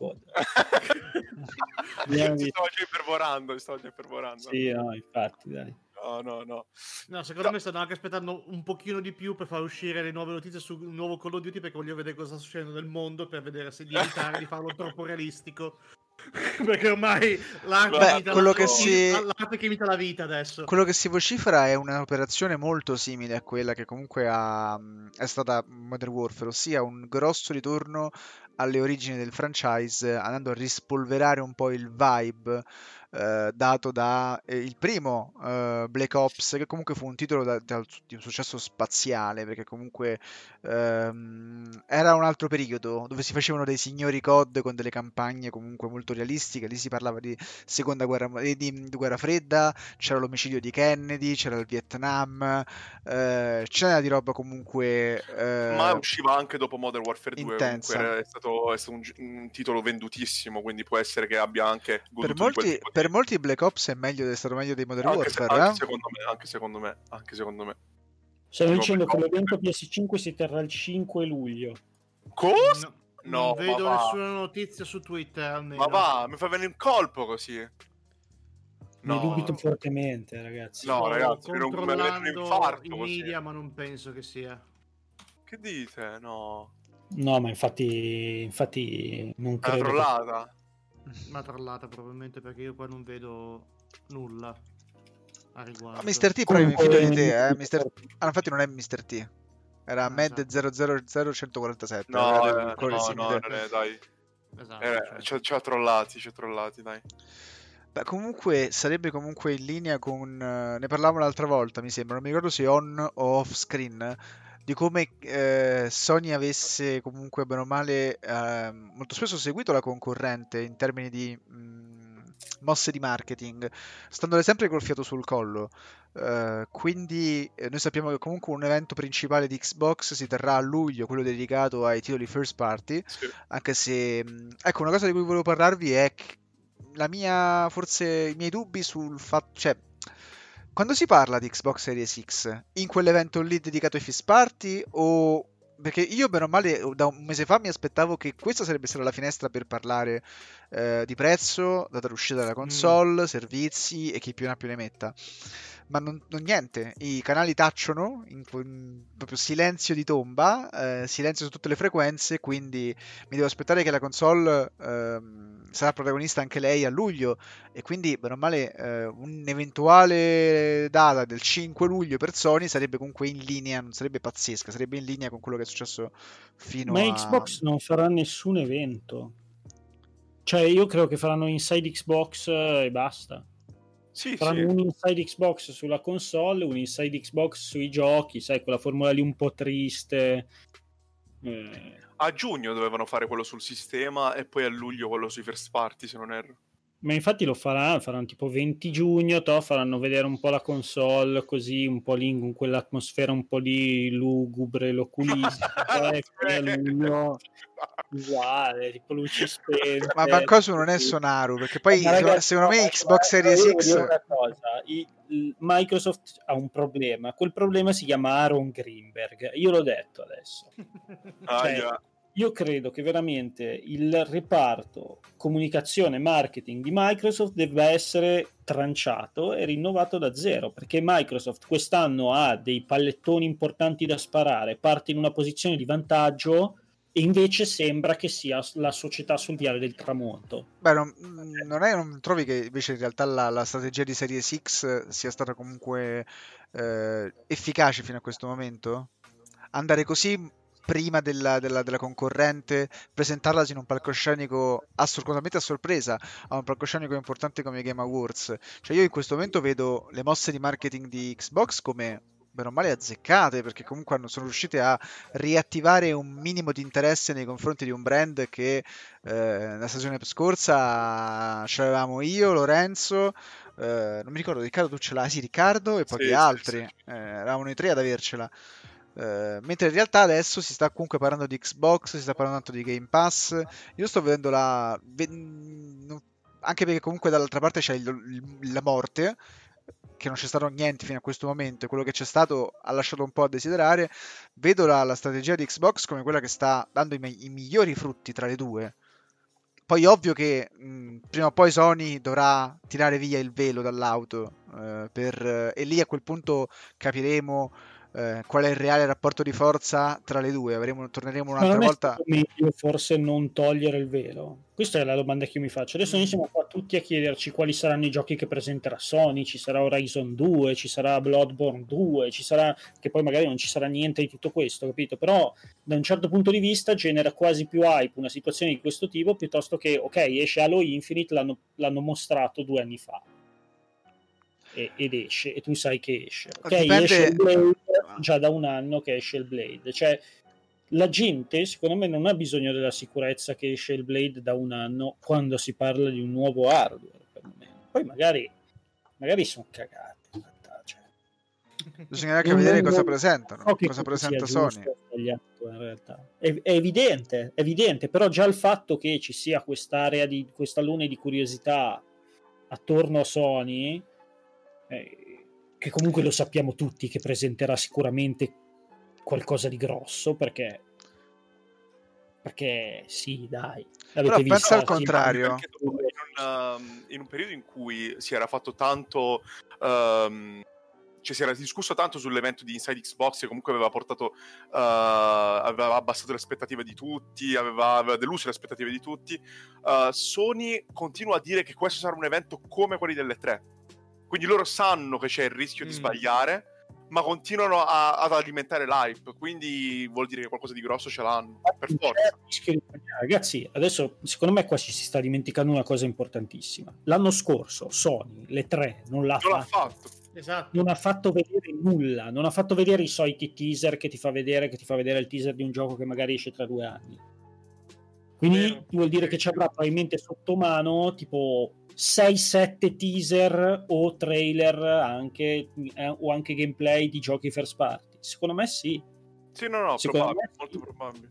Ti visto. stavo già ipervorando, ti stavo già ipervorando. sì no infatti dai No, no, no. No, secondo me stanno anche aspettando un pochino di più per far uscire le nuove notizie sul nuovo Call of Duty perché voglio vedere cosa sta succedendo nel mondo per vedere se di evitare di farlo troppo realistico. [LAUGHS] perché ormai l'arte, Beh, imita quello la, che si- l'arte che imita la vita adesso. Quello che si vocifera è un'operazione molto simile a quella che comunque ha- è stata Modern Warfare, ossia un grosso ritorno alle origini del franchise, andando a rispolverare un po' il vibe eh, dato da eh, il primo eh, Black Ops, che comunque fu un titolo da- da- di un successo spaziale, perché comunque ehm, era un altro periodo dove si facevano dei signori COD con delle campagne comunque molto realistiche, lì si parlava di seconda guerra, eh, di, di guerra fredda, c'era l'omicidio di Kennedy, c'era il Vietnam, c'era di roba comunque... Ma usciva anche dopo Modern Warfare 2. intensa. Comunque era- è stato, è stato un, un titolo vendutissimo, quindi può essere che abbia anche per, goduto di molti, di- per molti Black Ops è meglio, è stato meglio dei Modern anche, se- Warfare, anche eh? secondo me, anche secondo me, anche secondo me. stanno dicendo che l'evento PS5 si terrà il 5 luglio Cosa? No, No, non vedo va. nessuna notizia su Twitter almeno. Ma va, mi fa venire un colpo così. ne dubito fortemente ragazzi No, Sto ragazzi, non- mi un controllando infarto i così. media, ma non penso che sia. Che dite? No. no ma infatti infatti non È una credo che- trollata. [LAUGHS] Una trollata probabilmente perché io qua non vedo nulla a riguardo. Mr. T però mi Comunque- fido di te, eh? Mr. Ah, infatti non è Mr. T. Era Ah, Med esatto. 000147. No, era del eh, no, no, non è, dai. Esatto, Eh, cioè. ci ha- ci ha trollati, ci ha trollati, dai. Beh, comunque sarebbe comunque in linea con... eh, ne parlavamo l'altra volta, mi sembra, non mi ricordo se on o off screen, di come eh, Sony avesse comunque bene o male eh, molto spesso seguito la concorrente in termini di mh, mosse di marketing, standole sempre col fiato sul collo. Eh, quindi eh, noi sappiamo che comunque un evento principale di Xbox si terrà a luglio, quello dedicato ai titoli first party, Sì. anche se mh, ecco una cosa di cui volevo parlarvi è la mia forse i miei dubbi sul fatto cioè quando si parla di Xbox Series X in quell'evento lì dedicato ai first party o perché io bene o male da un mese fa mi aspettavo che questa sarebbe stata la finestra per parlare eh, di prezzo, data l'uscita della console, servizi e chi più ne ha più ne metta. Ma non, non niente, i canali tacciono, in, in proprio silenzio di tomba, eh, silenzio su tutte le frequenze, quindi mi devo aspettare che la console ehm, sarà protagonista anche lei a luglio e quindi bene o male eh, un'eventuale data del 5 luglio per Sony sarebbe comunque in linea, non sarebbe pazzesca, sarebbe in linea con quello che è successo fino Ma a... Xbox non farà nessun evento. Cioè, io credo che faranno Inside Xbox eh, e basta. Sì, Faranno sì. un Inside Xbox sulla console, un Inside Xbox sui giochi, sai, quella formula lì un po' triste. Eh, A giugno dovevano fare quello sul sistema e poi a luglio quello sui first party, se non erro. Ma infatti lo faranno, faranno tipo 20 giugno, to, faranno vedere un po' la console così, un po' lì con quell'atmosfera un po' lì lugubre, l'oculista, [LAUGHS] eh, luglio, uguale, tipo luci spente. Ma Bancosu non è Sonaru, perché poi Ma ragazzi, secondo me Xbox Series X... Una cosa, i, Microsoft ha un problema, quel problema si chiama Aaron Greenberg, io l'ho detto adesso. Ah, cioè, yeah io credo che veramente il reparto comunicazione e marketing di Microsoft debba essere tranciato e rinnovato da zero perché Microsoft quest'anno ha dei pallettoni importanti da sparare, parte in una posizione di vantaggio e invece sembra che sia la società sul viale del tramonto. Beh, non, non, è, non trovi che invece in realtà la, la, strategia di Series X sia stata comunque eh, efficace fino a questo momento? Andare così prima della, della, della, concorrente, presentarla in un palcoscenico assolutamente a sorpresa a un palcoscenico importante come i Game Awards. Cioè io in questo momento vedo le mosse di marketing di Xbox come bene o male azzeccate perché comunque hanno, sono riuscite a riattivare un minimo di interesse nei confronti di un brand che eh, la stagione scorsa c'avevamo io, Lorenzo, eh, non mi ricordo Riccardo tu ce l'hai, sì Riccardo e pochi sì, altri, sì, sì. Eh, eravamo i tre ad avercela. Uh, mentre in realtà adesso si sta comunque parlando di Xbox, si sta parlando tanto di Game Pass. Io sto vedendo la. Anche perché comunque dall'altra parte c'è il, la morte, che non c'è stato niente fino a questo momento, e quello che c'è stato ha lasciato un po' a desiderare. Vedo la, la strategia di Xbox come quella che sta dando i, i migliori frutti tra le due. Poi ovvio che mh, prima o poi Sony dovrà tirare via il velo dall'auto uh, per, e lì a quel punto capiremo eh, qual è il reale rapporto di forza tra le due? Avremo, torneremo un'altra volta. meglio forse non togliere il velo? Questa è la domanda che io mi faccio. Adesso noi siamo qua tutti a chiederci quali saranno i giochi che presenterà Sony. Ci sarà Horizon 2, ci sarà Bloodborne 2, ci sarà che poi magari non ci sarà niente di tutto questo, capito? Però da un certo punto di vista genera quasi più hype una situazione di questo tipo piuttosto che, ok, esce Halo Infinite, l'hanno, l'hanno mostrato due anni fa ed esce e tu sai che esce. Ok, Dipende... esce il Blade già da un anno che esce il Blade. Cioè, la gente, secondo me, non ha bisogno della sicurezza che esce il Blade da un anno quando si parla di un nuovo hardware. Poi magari, magari sono cagati. Cioè. Bisognerà anche vedere cosa presentano, cosa presenta Sony. in realtà. È, è, evidente, è evidente, però già il fatto che ci sia quest'area di questa luna di curiosità attorno a Sony eh, che comunque lo sappiamo tutti che presenterà sicuramente qualcosa di grosso perché perché sì dai. Però pensa al contrario. in un, um, in un, periodo in cui si era fatto tanto um, cioè si era discusso tanto sull'evento di Inside Xbox che comunque aveva portato uh, aveva abbassato le aspettative di tutti aveva, aveva deluso le aspettative di tutti uh, Sony continua a dire che questo sarà un evento come quelli delle tre quindi loro sanno che c'è il rischio mm. di sbagliare, ma continuano a, ad alimentare l'hype. Quindi vuol dire che qualcosa di grosso ce l'hanno. Per forza. Ragazzi, adesso secondo me qua ci si sta dimenticando una cosa importantissima. L'anno scorso Sony, le tre, non l'ha non fatto. L'ha fatto. Esatto. Non ha fatto vedere nulla, non ha fatto vedere i soliti teaser che ti fa vedere, che ti fa vedere il teaser di un gioco che magari esce tra due anni. Quindi Vero. vuol dire che ci avrà probabilmente sotto mano tipo 6-7 teaser o trailer anche, eh, o anche gameplay di giochi first party. Secondo me sì. Sì, no, no, probabile, sì. molto probabile.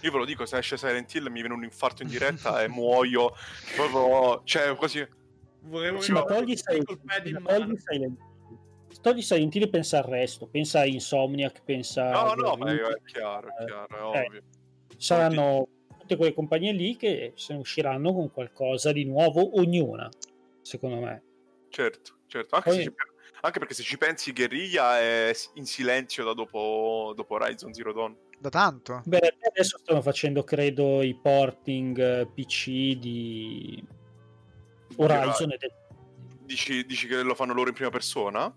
Io ve lo dico, se esce Silent Hill mi viene un infarto in diretta e muoio. [LAUGHS] Proprio, cioè, così. Volevo sì, ma togli Silent Hill. Togli Silent Hill e pensa al resto. Pensa a Insomniac, pensa... No, no, ma è, è chiaro, è chiaro, è eh, ovvio. Saranno tutte quelle compagnie lì che se ne usciranno con qualcosa di nuovo, ognuna, secondo me. Certo, certo. Anche, Poi... ci, anche perché se ci pensi, Guerriglia è in silenzio da dopo, dopo Horizon Zero Dawn. Da tanto? Beh, adesso stanno facendo, credo, i porting eh, PC di Horizon. Dici, dici che lo fanno loro in prima persona?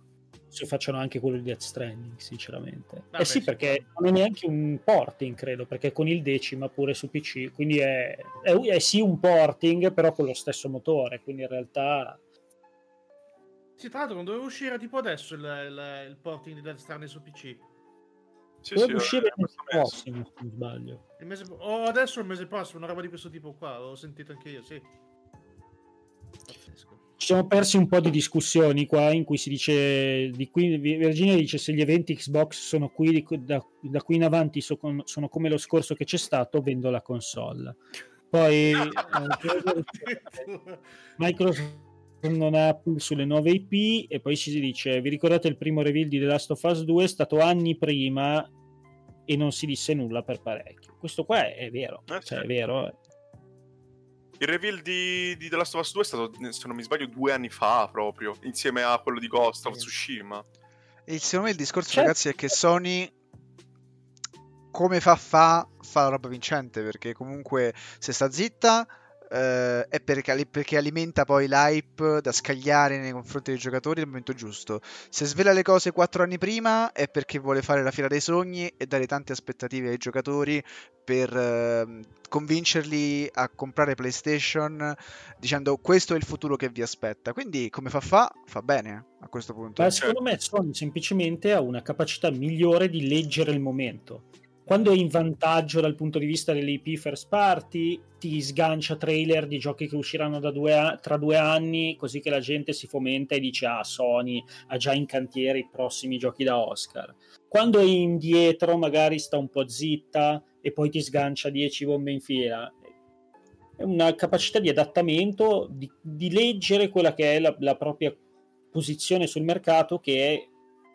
Se facciano anche quello di Death Stranding, sinceramente. Vabbè, eh sì, perché non è neanche un porting, credo, perché con il decima pure su PC, quindi è, è, è sì un porting, però con lo stesso motore, quindi in realtà... Sì, tra l'altro non doveva uscire tipo adesso il, il, il porting di Death Stranding su PC. Sì, doveva sì, uscire il mese prossimo, se non sbaglio. Il mese, o adesso o il mese prossimo, una roba di questo tipo qua, l'ho sentito anche io, sì. Ci siamo persi un po' di discussioni qua in cui si dice di qui, Virginia dice se gli eventi Xbox sono qui da, da qui in avanti so, sono come lo scorso che c'è stato vendo la console. Poi eh, [LAUGHS] Microsoft non ha Apple sulle nuove IP e poi si dice vi ricordate il primo reveal di The Last of Us 2 è stato anni prima e non si disse nulla per parecchio. Questo qua è, è vero eh, cioè, è vero eh. Il reveal di, di The Last of Us 2 è stato, se non mi sbaglio, due anni fa proprio, insieme a quello di Ghost of Tsushima. E secondo me il discorso, certo. ragazzi, è che Sony come fa fa fa la roba vincente perché comunque se sta zitta eh, è perché, perché, alimenta poi l'hype da scagliare nei confronti dei giocatori nel momento giusto. Se svela le cose quattro anni prima è perché vuole fare la fiera dei sogni e dare tante aspettative ai giocatori per eh, convincerli a comprare PlayStation dicendo questo è il futuro che vi aspetta. Quindi come fa fa, fa bene a questo punto. Ma secondo me Sony semplicemente ha una capacità migliore di leggere il momento quando è in vantaggio dal punto di vista delle IP first party, ti sgancia trailer di giochi che usciranno due a- tra due anni, così che la gente si fomenta e dice: Ah, Sony ha già in cantiere i prossimi giochi da Oscar. Quando è indietro, magari sta un po' zitta e poi ti sgancia 10 bombe in fila. È una capacità di adattamento, di, di leggere quella che è la, la propria posizione sul mercato, che è,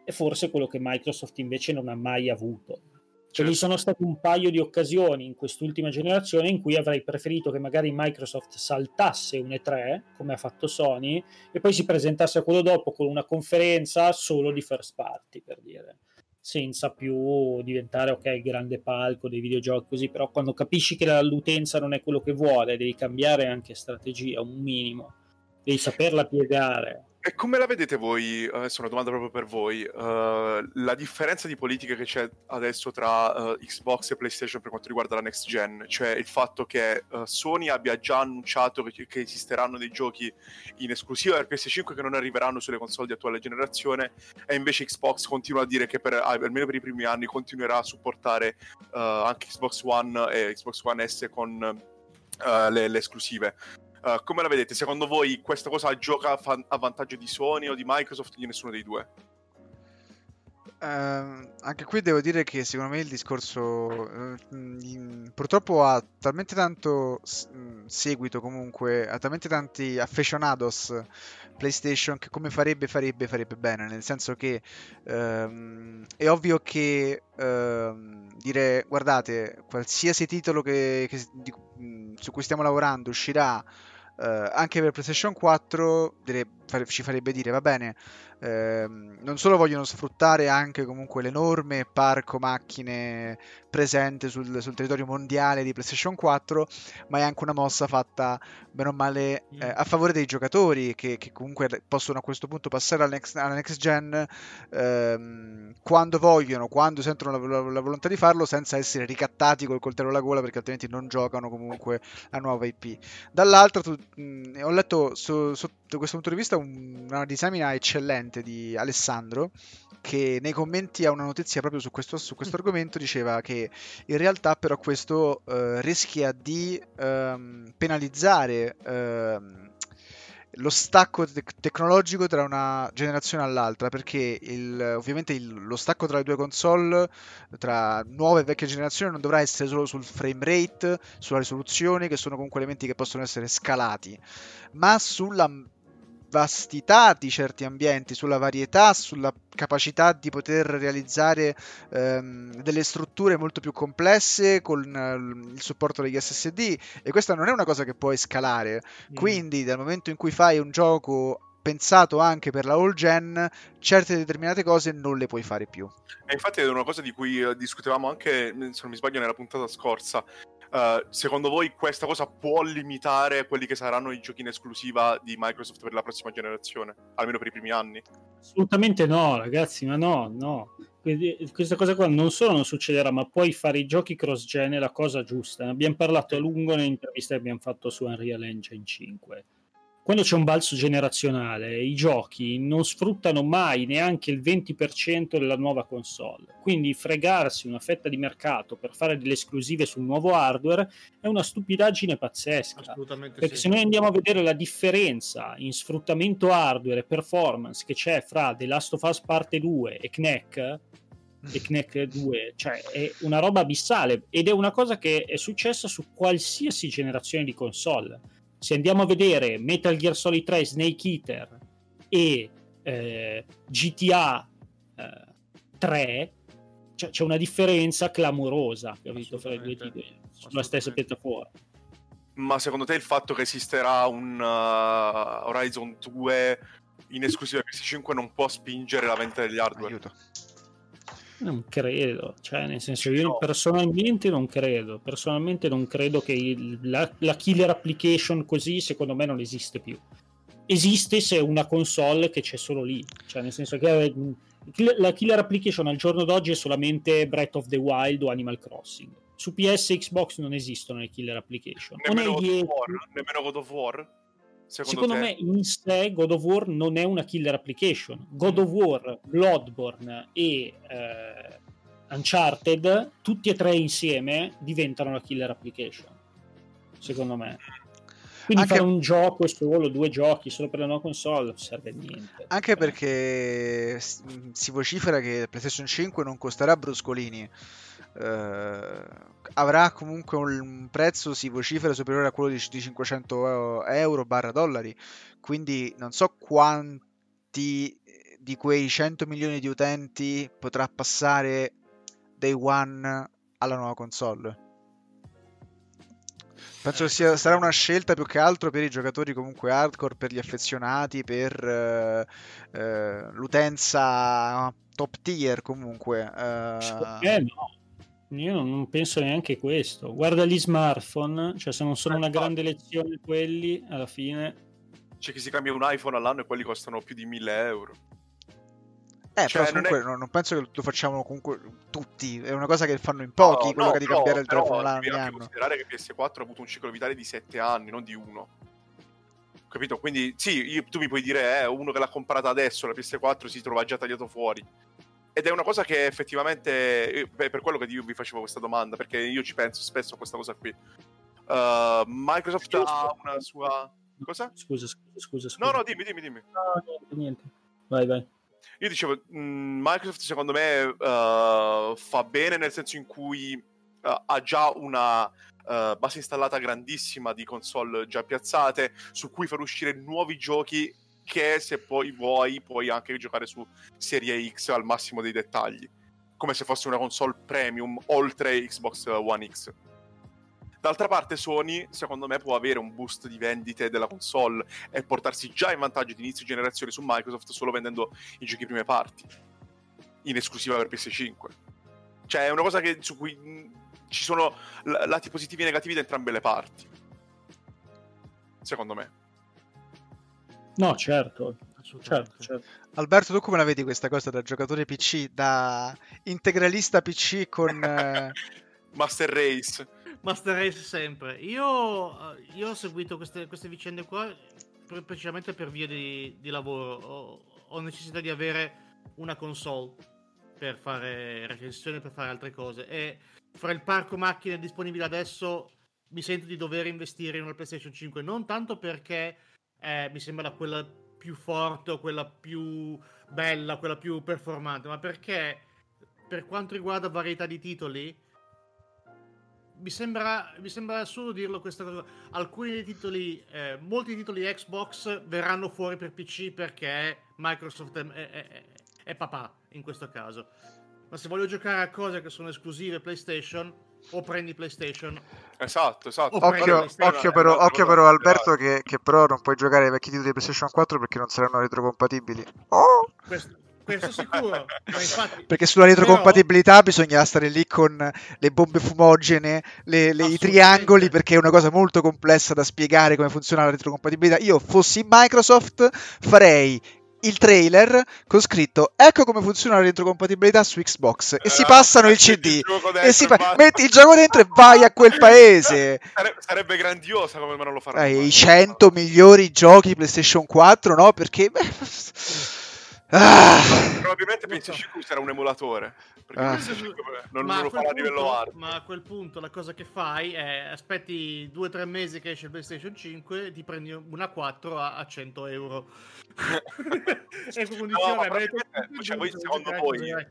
è forse quello che Microsoft invece non ha mai avuto Certo. Ci sono state un paio di occasioni in quest'ultima generazione in cui avrei preferito che magari Microsoft saltasse un E3, come ha fatto Sony, e poi si presentasse a quello dopo con una conferenza solo di first party, per dire senza più diventare ok il grande palco dei videogiochi così però quando capisci che l'utenza non è quello che vuole devi cambiare anche strategia un minimo devi saperla piegare e come la vedete voi, adesso una domanda proprio per voi, uh, la differenza di politica che c'è adesso tra uh, Xbox e PlayStation per quanto riguarda la next gen? Cioè il fatto che uh, Sony abbia già annunciato che, che, esisteranno dei giochi in esclusiva per PS5 che non arriveranno sulle console di attuale generazione e invece Xbox continua a dire che per, almeno per i primi anni continuerà a supportare anche Xbox One e Xbox One S con le, le esclusive. Uh, come la vedete? Secondo voi questa cosa gioca a vantaggio di Sony o di Microsoft o di nessuno dei due? Uh, anche qui devo dire che secondo me il discorso uh, in, purtroppo ha talmente tanto s- seguito comunque, ha talmente tanti affezionados PlayStation che come farebbe farebbe farebbe bene, nel senso che uh, è ovvio che dire guardate qualsiasi titolo che, che, di, su cui stiamo lavorando uscirà anche per PlayStation 4 dire, fare, ci farebbe dire va bene Ehm, non solo vogliono sfruttare anche comunque l'enorme parco macchine presente sul, sul, territorio mondiale di PlayStation 4, ma è anche una mossa fatta bene o male eh, a favore dei giocatori che, che, comunque possono a questo punto passare alla next, alla next gen ehm, quando vogliono, quando sentono la, la, la, volontà di farlo, senza essere ricattati col coltello alla gola perché altrimenti non giocano comunque a nuova IP. Dall'altro, tu, mh, ho letto su, sotto questo punto di vista un, una disamina eccellente di Alessandro che nei commenti a una notizia proprio su questo, su questo mm. argomento diceva che in realtà però questo uh, rischia di um, penalizzare uh, lo stacco te- tecnologico tra una generazione all'altra perché il, ovviamente il, lo stacco tra le due console tra nuova e vecchia generazione non dovrà essere solo sul frame rate sulla risoluzione che sono comunque elementi che possono essere scalati ma sulla vastità di certi ambienti, sulla varietà, sulla capacità di poter realizzare ehm, delle strutture molto più complesse con eh, il supporto degli SSD e questa non è una cosa che puoi scalare. Mm. Quindi dal momento in cui fai un gioco pensato anche per la all gen, certe determinate cose non le puoi fare più. E infatti è una cosa di cui uh, discutevamo anche, se non mi sbaglio, nella puntata scorsa. Uh, secondo voi questa cosa può limitare quelli che saranno i giochi in esclusiva di Microsoft per la prossima generazione, almeno per i primi anni? Assolutamente no, ragazzi, ma no, no. Questa cosa qua non solo non succederà, ma puoi fare i giochi cross-gen è la cosa giusta. Ne abbiamo parlato a lungo nell'intervista che abbiamo fatto su Unreal Engine 5 quando c'è un balzo generazionale, i giochi non sfruttano mai neanche il 20% della nuova console. Quindi fregarsi una fetta di mercato per fare delle esclusive sul nuovo hardware è una stupidaggine pazzesca. Assolutamente Perché sì. se noi andiamo a vedere la differenza in sfruttamento hardware e performance che c'è fra The Last of Us Parte 2 e Knack, e Knack 2, cioè è una roba abissale ed è una cosa che è successa su qualsiasi generazione di console. Se andiamo a vedere Metal Gear Solid 3 Snake Eater e eh, GTA eh, 3, cioè, c'è una differenza clamorosa capito, fra i due titoli sulla stessa piattaforma. Ma secondo te il fatto che esisterà un uh, Horizon 2 in esclusiva PS5 non può spingere la vendita degli hardware? Aiuto. Non credo, cioè nel senso io No. personalmente non credo, personalmente non credo che il- la, la killer application così secondo me non esiste più. Esiste se è una console che c'è solo lì, cioè nel senso che eh, la killer application al giorno d'oggi è solamente Breath of the Wild o Animal Crossing. Su PS e Xbox non esistono le killer application. Nemmeno God, of War, nemmeno God of War? Secondo, Secondo me in sé God of War non è una killer application. God of War, Bloodborne e eh, Uncharted, tutti e tre insieme, diventano la killer application. Secondo me. Quindi Anche- fare un gioco solo, due giochi solo per la nuova console non serve a niente. Anche perché si vocifera che PlayStation 5 non costerà bruscolini. Eh, avrà comunque un prezzo, si vocifera, superiore a quello di, di 500 euro barra dollari. Quindi non so quanti di quei 100 milioni di utenti potrà passare day one alla nuova console. Penso che sia- sarà una scelta più che altro per i giocatori comunque hardcore, per gli affezionati, per eh, eh, l'utenza top tier comunque. eh. No. Io non- non penso neanche questo. Guarda gli smartphone, cioè se non sono Eh, una grande lezione quelli, alla fine... C'è chi si cambia un iPhone all'anno e quelli costano più di 1000 euro. Eh, Cioè, però non è- comunque non, penso che lo facciamo comunque tutti, è una cosa che fanno in pochi, No, quello no, che di cambiare il telefono l'anno devi anche considerare che PS4 ha avuto un ciclo vitale di 7 anni, non di uno. Capito? Quindi sì, io- tu mi puoi dire, eh, uno che l'ha comprata adesso, la PS4 si trova già tagliato fuori. Ed è una cosa che effettivamente, eh, beh, per quello che io vi facevo questa domanda, perché io ci penso spesso a questa cosa qui. Uh, Microsoft ha una sua... Cosa? Scusa, scusa, scusa. scusa. No, no, dimmi, dimmi, dimmi. No, niente, niente. Vai, vai. Io dicevo, mh, Microsoft secondo me uh, fa bene nel senso in cui uh, ha già una uh, base installata grandissima di console già piazzate su cui far uscire nuovi giochi che se poi vuoi puoi anche giocare su Serie X al massimo dei dettagli, come se fosse una console premium oltre Xbox One X. D'altra parte Sony, secondo me, può avere un boost di vendite della console e portarsi già in vantaggio di inizio generazione su Microsoft solo vendendo i giochi prime parti in esclusiva per PS5. Cioè, è una cosa che, su cui mh, ci sono lati positivi e negativi da entrambe le parti. Secondo me. No, certo, certo, certo. Alberto, tu come la vedi questa cosa da giocatore PC, da integralista PC con... eh, [LAUGHS] Master Race. Master Race sempre. Io, eh, io ho seguito queste, queste vicende qua pre- precisamente per via di, di lavoro. Ho, ho necessità di avere una console per fare recensioni, per fare altre cose. E fra il parco macchine disponibili adesso mi sento di dover investire in una PlayStation 5. Non tanto perché eh, mi sembra quella più forte quella più bella, quella più performante, ma perché per quanto riguarda varietà di titoli mi sembra, mi sembra assurdo dirlo questa cosa. Alcuni titoli, eh, molti titoli Xbox verranno fuori per PC perché Microsoft è, è- è- è papà in questo caso. Ma se voglio giocare a cose che sono esclusive PlayStation, o prendi PlayStation. Esatto, esatto. Occhio, occhio però, occhio però. Alberto che, che però non puoi giocare ai vecchi titoli di PlayStation 4 perché non saranno retrocompatibili. Oh! Questo, questo sicuro. Infatti, Perché sulla Però- retrocompatibilità bisogna stare lì con le bombe fumogene, le- le- i triangoli, perché è una cosa molto complessa da spiegare come funziona la retrocompatibilità. Io fossi Microsoft farei il trailer con scritto ecco come funziona la retrocompatibilità su Xbox. E si Ah, passano il il CD gioco e si basta. metti il gioco dentro e vai a quel paese. [LAUGHS] Sarebbe, sarebbe grandiosa come ma non lo faranno. Eh, i 100 migliori giochi PlayStation 4 no? Perché [LAUGHS] beh, ah, Probabilmente Non so. PS5 sarà un emulatore. Perché Ah. PS5 non, non lo farà a livello punto- hard. Ma a quel punto la cosa che fai è aspetti 2-3 mesi che esce il PlayStation 5 ti prendi una 4 a, a 100 euro. [LAUGHS] e ma avete probabilmente, tutti cioè, voi, secondo voi-.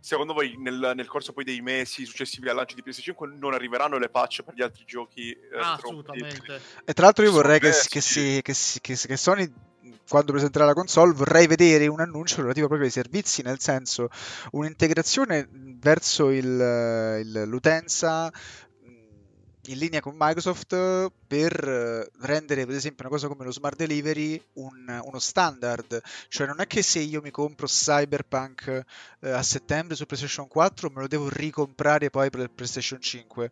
Secondo voi nel, nel corso poi dei mesi successivi al lancio di PS5 non arriveranno le patch per gli altri giochi? eh, Ah, assolutamente. e tra l'altro io vorrei che, diversi. che, si, che, si- che, si- che Sony quando presenterà la console vorrei vedere un annuncio relativo proprio ai servizi nel senso un'integrazione verso il- il- l'utenza in linea con Microsoft per eh, rendere per esempio una cosa come lo smart delivery un- uno standard cioè non è che se io mi compro Cyberpunk eh, a settembre su PlayStation 4 me lo devo ricomprare poi per PlayStation 5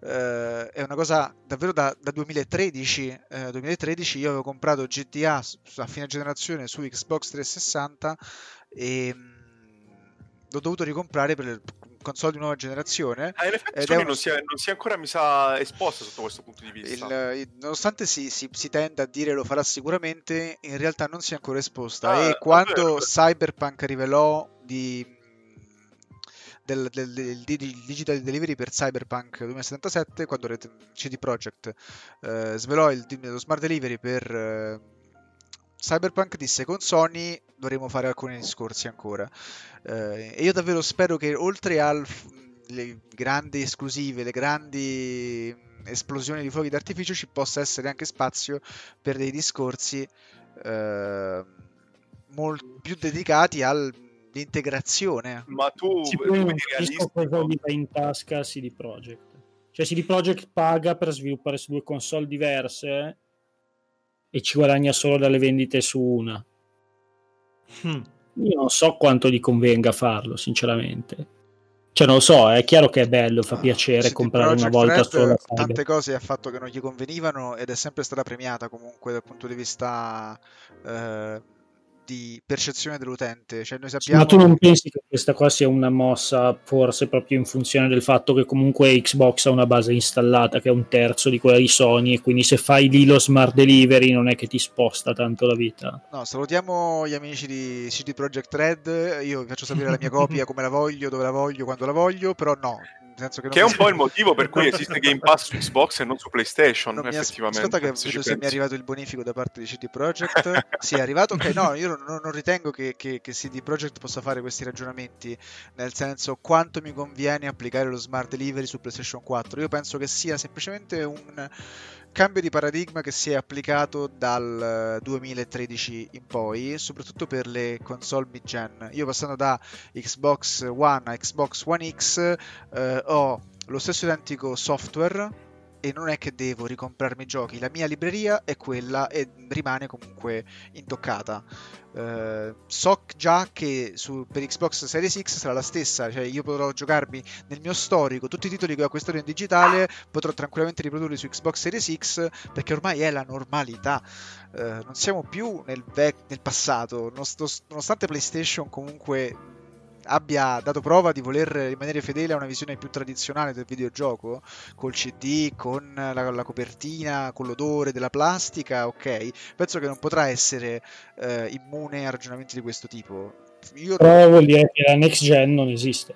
eh, è una cosa davvero da, da 2013. eh, 2013 io avevo comprato GTA a fine generazione su Xbox 360 e mm, l'ho dovuto ricomprare per console di nuova generazione. Ah, in effetti Sony uno- non, si è, non si è ancora mi sa esposta sotto questo punto di vista. Il- il- nonostante si, si, si tenda a dire lo farà sicuramente, in realtà non si è ancora esposta. Ah, e quando vero. Cyberpunk rivelò di, del, del- del- di digital delivery per Cyberpunk 2077, quando CD Projekt eh, svelò il, lo smart delivery per eh, Cyberpunk, disse con Sony dovremo fare alcuni discorsi ancora. Eh, e io davvero spero che oltre alle grandi esclusive, le grandi esplosioni di fuochi d'artificio, ci possa essere anche spazio per dei discorsi eh, mol- più dedicati all'integrazione. Ma tu, vedi capisco cosa gli va in tasca CD Projekt. Cioè CD Projekt paga per sviluppare su due console diverse e ci guadagna solo dalle vendite su una. Hmm. Io non so quanto gli convenga farlo, sinceramente. Cioè, non lo so, è chiaro che è bello, fa piacere CD comprare una volta Red, sola. tante cose ha fatto che non gli convenivano ed è sempre stata premiata comunque dal punto di vista eh, di percezione dell'utente. Cioè noi sappiamo... ma tu non pensi che questa qua sia una mossa forse proprio in funzione del fatto che comunque Xbox ha una base installata che è un terzo di quella di Sony e quindi se fai lì lo smart delivery non è che ti sposta tanto la vita. No, salutiamo gli amici di CD Projekt Red. Io vi faccio sapere la mia copia, [LAUGHS] come la voglio, dove la voglio, quando la voglio, però no. Senso che, Che è un po' il motivo per cui [LAUGHS] esiste Game Pass su Xbox e non su PlayStation, Non effettivamente. Aspetta che se vedo se mi è arrivato il bonifico da parte di CD Projekt. sì, è arrivato. Ok, no, io non, non ritengo che, che- che CD Projekt possa fare questi ragionamenti, nel senso quanto mi conviene applicare lo smart delivery su PlayStation 4. Io penso che sia semplicemente un cambio di paradigma che si è applicato dal eh, 2013 in poi, soprattutto per le console mid-gen. Io passando da Xbox One a Xbox One X eh, ho lo stesso identico software e non è che devo ricomprarmi i giochi, la mia libreria è quella e rimane comunque intoccata. Eh, so già che su- per Xbox Series X sarà la stessa, cioè io potrò giocarmi nel mio storico tutti i titoli che ho acquistato in digitale, potrò tranquillamente riprodurli su Xbox Series X perché ormai è la normalità. Eh, non siamo più nel, vec- nel passato, Nos- nonostante PlayStation comunque abbia dato prova di voler rimanere fedele a una visione più tradizionale del videogioco, col CD, con la, la copertina, con l'odore della plastica, ok, penso che non potrà essere eh, immune a ragionamenti di questo tipo. Io Però vuol dire che la next gen non esiste.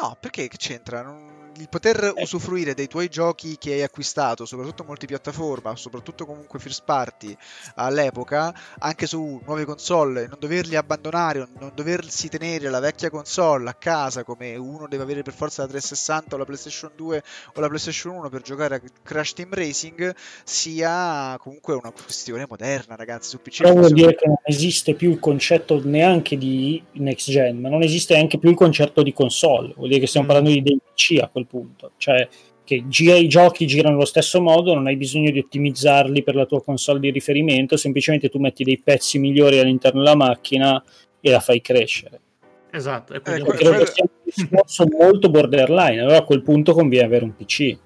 No, perché che c'entra? Non- Il poter usufruire dei tuoi giochi che hai acquistato, soprattutto multipiattaforma, soprattutto comunque first party all'epoca, anche su nuove console, non doverli abbandonare, non doversi tenere la vecchia console a casa come uno deve avere per forza la 360 o la PlayStation 2 o la PlayStation 1 per giocare a Crash Team Racing, sia comunque una questione moderna, ragazzi. Su PC Però vuol dire che non esiste più il concetto neanche di next gen, ma non esiste neanche più il concetto di console. Vuol dire che stiamo Mm. parlando di dei PC a quel punto. Cioè che gira, i giochi girano allo stesso modo, non hai bisogno di ottimizzarli per la tua console di riferimento, semplicemente tu metti dei pezzi migliori all'interno della macchina e la fai crescere. Esatto, e quindi Eh, credo quello- che sia un discorso molto borderline, allora a quel punto conviene avere un PC.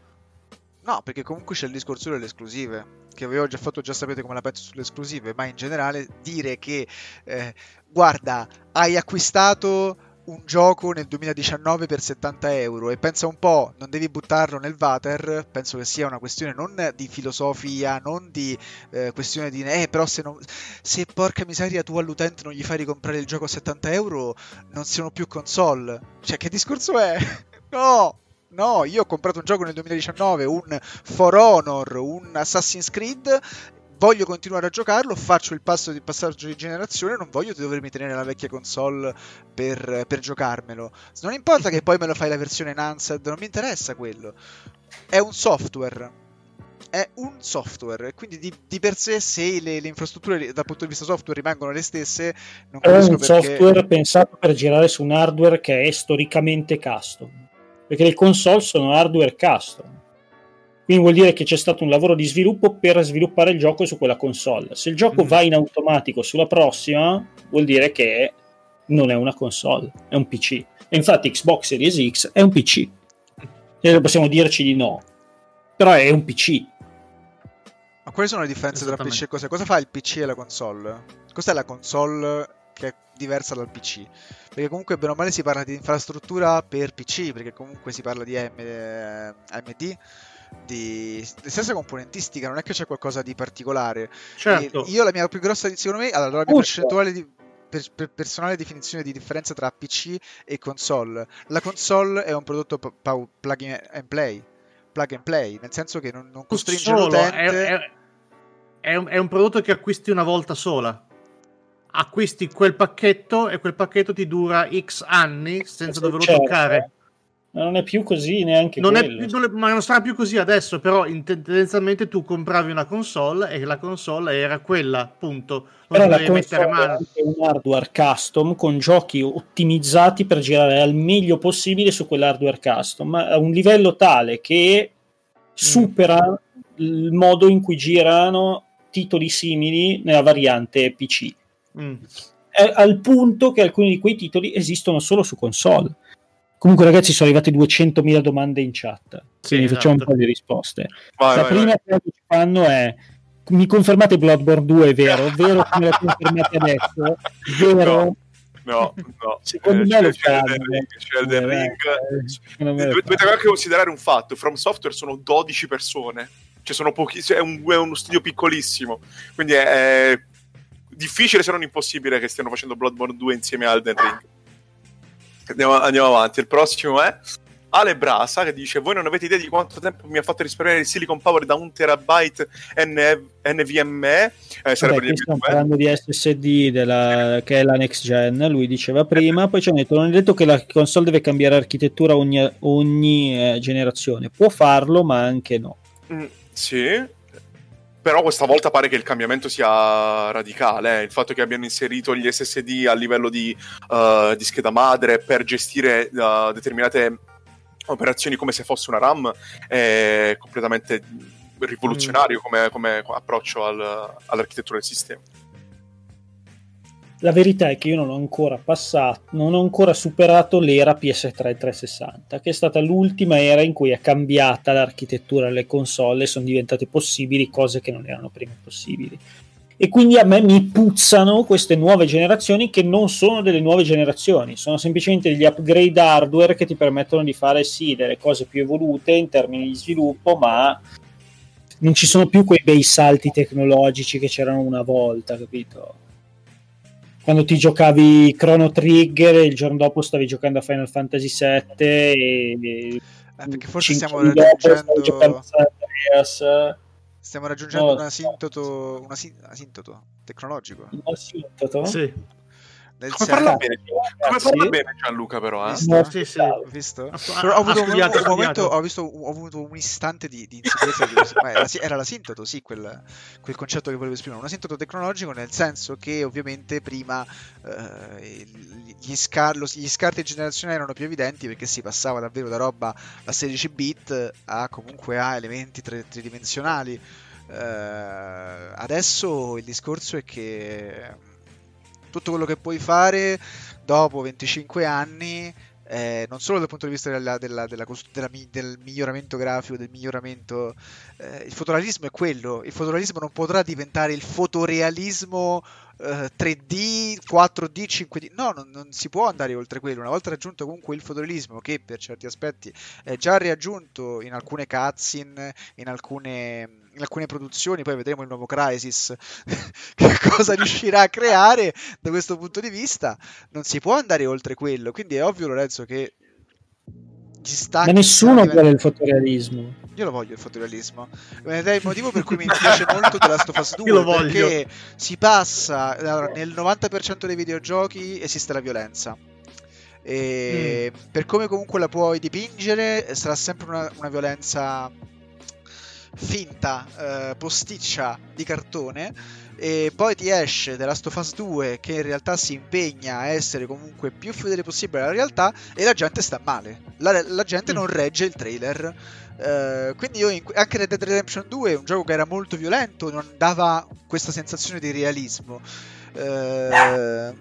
No, perché comunque c'è il discorso delle esclusive, che avevo già fatto, già sapete come la penso sulle esclusive, ma in generale dire che, eh, guarda, hai acquistato un gioco nel 2019 per 70 euro e pensa un po', non devi buttarlo nel water, penso che sia una questione non di filosofia, non di eh, questione di eh però se, non, se porca miseria tu all'utente non gli fai ricomprare il gioco a 70 euro non siano più console. Cioè che discorso è? [LAUGHS] no! No, io ho comprato un gioco nel 2019, un For Honor, un Assassin's Creed voglio continuare a giocarlo, faccio il passo di passaggio di generazione, non voglio dovermi tenere la vecchia console per, per giocarmelo. Non importa che poi me lo fai la versione enhanced, non mi interessa quello. È un software. È un software, quindi di, di per sé se le, le, infrastrutture dal punto di vista software rimangono le stesse, non è un perché... software pensato per girare su un hardware che è storicamente custom, perché le console sono hardware custom quindi vuol dire che c'è stato un lavoro di sviluppo per sviluppare il gioco su quella console. Se il gioco mm. va in automatico sulla prossima, vuol dire che non è una console, è un PC. E infatti Xbox Series X è un PC. E possiamo dirci di no, però è un PC. Ma quali sono le differenze tra PC e cosa? Cosa fa il PC e la console? Cos'è la console che è diversa dal PC? Perché comunque bene o male si parla di infrastruttura per PC, perché comunque si parla di AMD di stessa componentistica, non è che c'è qualcosa di particolare. Certo. Io la mia più grossa, secondo me, allora, la mia percentuale di per, per personale definizione di differenza tra PC e console. La console è un prodotto p- p- plug and play, plug and play, nel senso che non, non costringe Solo, l'utente. È, è, è, un, è un prodotto che acquisti una volta sola acquisti quel pacchetto e quel pacchetto ti dura X anni senza doverlo certo. toccare. Ma non è più così neanche non quello. È, non è, ma non sarà più così adesso, però tendenzialmente tu compravi una console e la console era quella, appunto. Non però la console mano. è un hardware custom con giochi ottimizzati per girare al meglio possibile su quell'hardware custom, a un livello tale che supera mm. il modo in cui girano titoli simili nella variante PC. Mm. al punto che alcuni di quei titoli esistono solo su console Comunque, ragazzi, sono arrivate 200.000 domande in chat. Sì, quindi esatto. facciamo un po' di risposte. Vai, La vai, prima vai. che ci fanno è: mi confermate Bloodborne 2 è vero? Vero che me la confermate adesso? [LAUGHS] Vero? No, no, secondo eh, me lo fanno. Elden Ring. Dovete anche considerare un fatto: From Software sono 12 persone, cioè sono pochi, cioè è, un, è, uno studio piccolissimo, quindi è, è, difficile se non impossibile che stiano facendo Bloodborne 2 insieme a Elden Ring. Andiamo, andiamo avanti. Il prossimo è Ale Brasa che dice: Voi non avete idea di quanto tempo mi ha fatto risparmiare il Silicon Power da un terabyte NV- NVMe? Eh, Vabbè, stiamo parlando di SSD della, che è la next gen. Lui diceva prima, poi ci hanno detto: Non è detto che la console deve cambiare architettura ogni, ogni eh, generazione. Può farlo, ma anche no. Mm, sì, però questa volta pare che il cambiamento sia radicale. Eh. Il fatto che abbiano inserito gli SSD a livello di, uh, di scheda madre per gestire uh, determinate operazioni come se fosse una RAM è completamente rivoluzionario mm. come, come approccio al, all'architettura del sistema. La verità è che io non ho ancora passato, non ho ancora superato l'era PS3 360, che è stata l'ultima era in cui è cambiata l'architettura delle console e sono diventate possibili cose che non erano prima possibili. E quindi a me mi puzzano queste nuove generazioni che non sono delle nuove generazioni, sono semplicemente degli upgrade hardware che ti permettono di fare sì delle cose più evolute in termini di sviluppo, ma non ci sono più quei bei salti tecnologici che c'erano una volta, capito? Quando ti giocavi Chrono Trigger e il giorno dopo stavi giocando a Final Fantasy VII e, eh, perché forse stiamo raggiungendo stiamo raggiungendo no, un asintoto un asintoto tecnologico. Un asintoto? sì nel come parla bene, come parla bene Gianluca però, eh? No, sì, sì. Ho visto? Però ho avuto un, un, momento, ho, visto, ho avuto un istante di, di insicurezza. era, era l'asintoto, sì, quel, quel, concetto che volevo esprimere. Un asintoto tecnologico nel senso che ovviamente prima eh, gli, scar- gli, scarti generazionali erano più evidenti perché si passava davvero da roba a 16 bit a comunque a elementi tre, tridimensionali. Eh, adesso il discorso è che tutto quello che puoi fare dopo 25 anni eh, non solo dal punto di vista della, della, della, del miglioramento grafico, del miglioramento... Eh, il fotorealismo è quello, il fotorealismo non potrà diventare il fotorealismo 3D, 4D, 5D. No, non, non, si può andare oltre quello. Una volta raggiunto comunque il fotorealismo, che per certi aspetti è già raggiunto in alcune cutscene, in alcune, in alcune produzioni, poi vedremo il nuovo Crisis [LAUGHS] che cosa riuscirà a creare da questo punto di vista. Non si può andare oltre quello. Quindi è ovvio, Lorenzo, che ci sta. Ma nessuno vuole il fotorealismo. Io lo voglio il fotorealismo. Ed è il motivo per cui mi piace molto The Last of Us 2. [LAUGHS] Io lo voglio. Perché si passa. Allora, nel 90% dei videogiochi esiste la violenza. E mm. per come comunque la puoi dipingere, sarà sempre una, una violenza finta, eh, posticcia di cartone e poi ti esce The Last of Us 2 che in realtà si impegna a essere comunque più fedele possibile alla realtà e la gente sta male. La, la gente mm. non regge il trailer. Uh, quindi io in, anche Red Dead Redemption 2 un gioco che era molto violento non dava questa sensazione di realismo. Uh,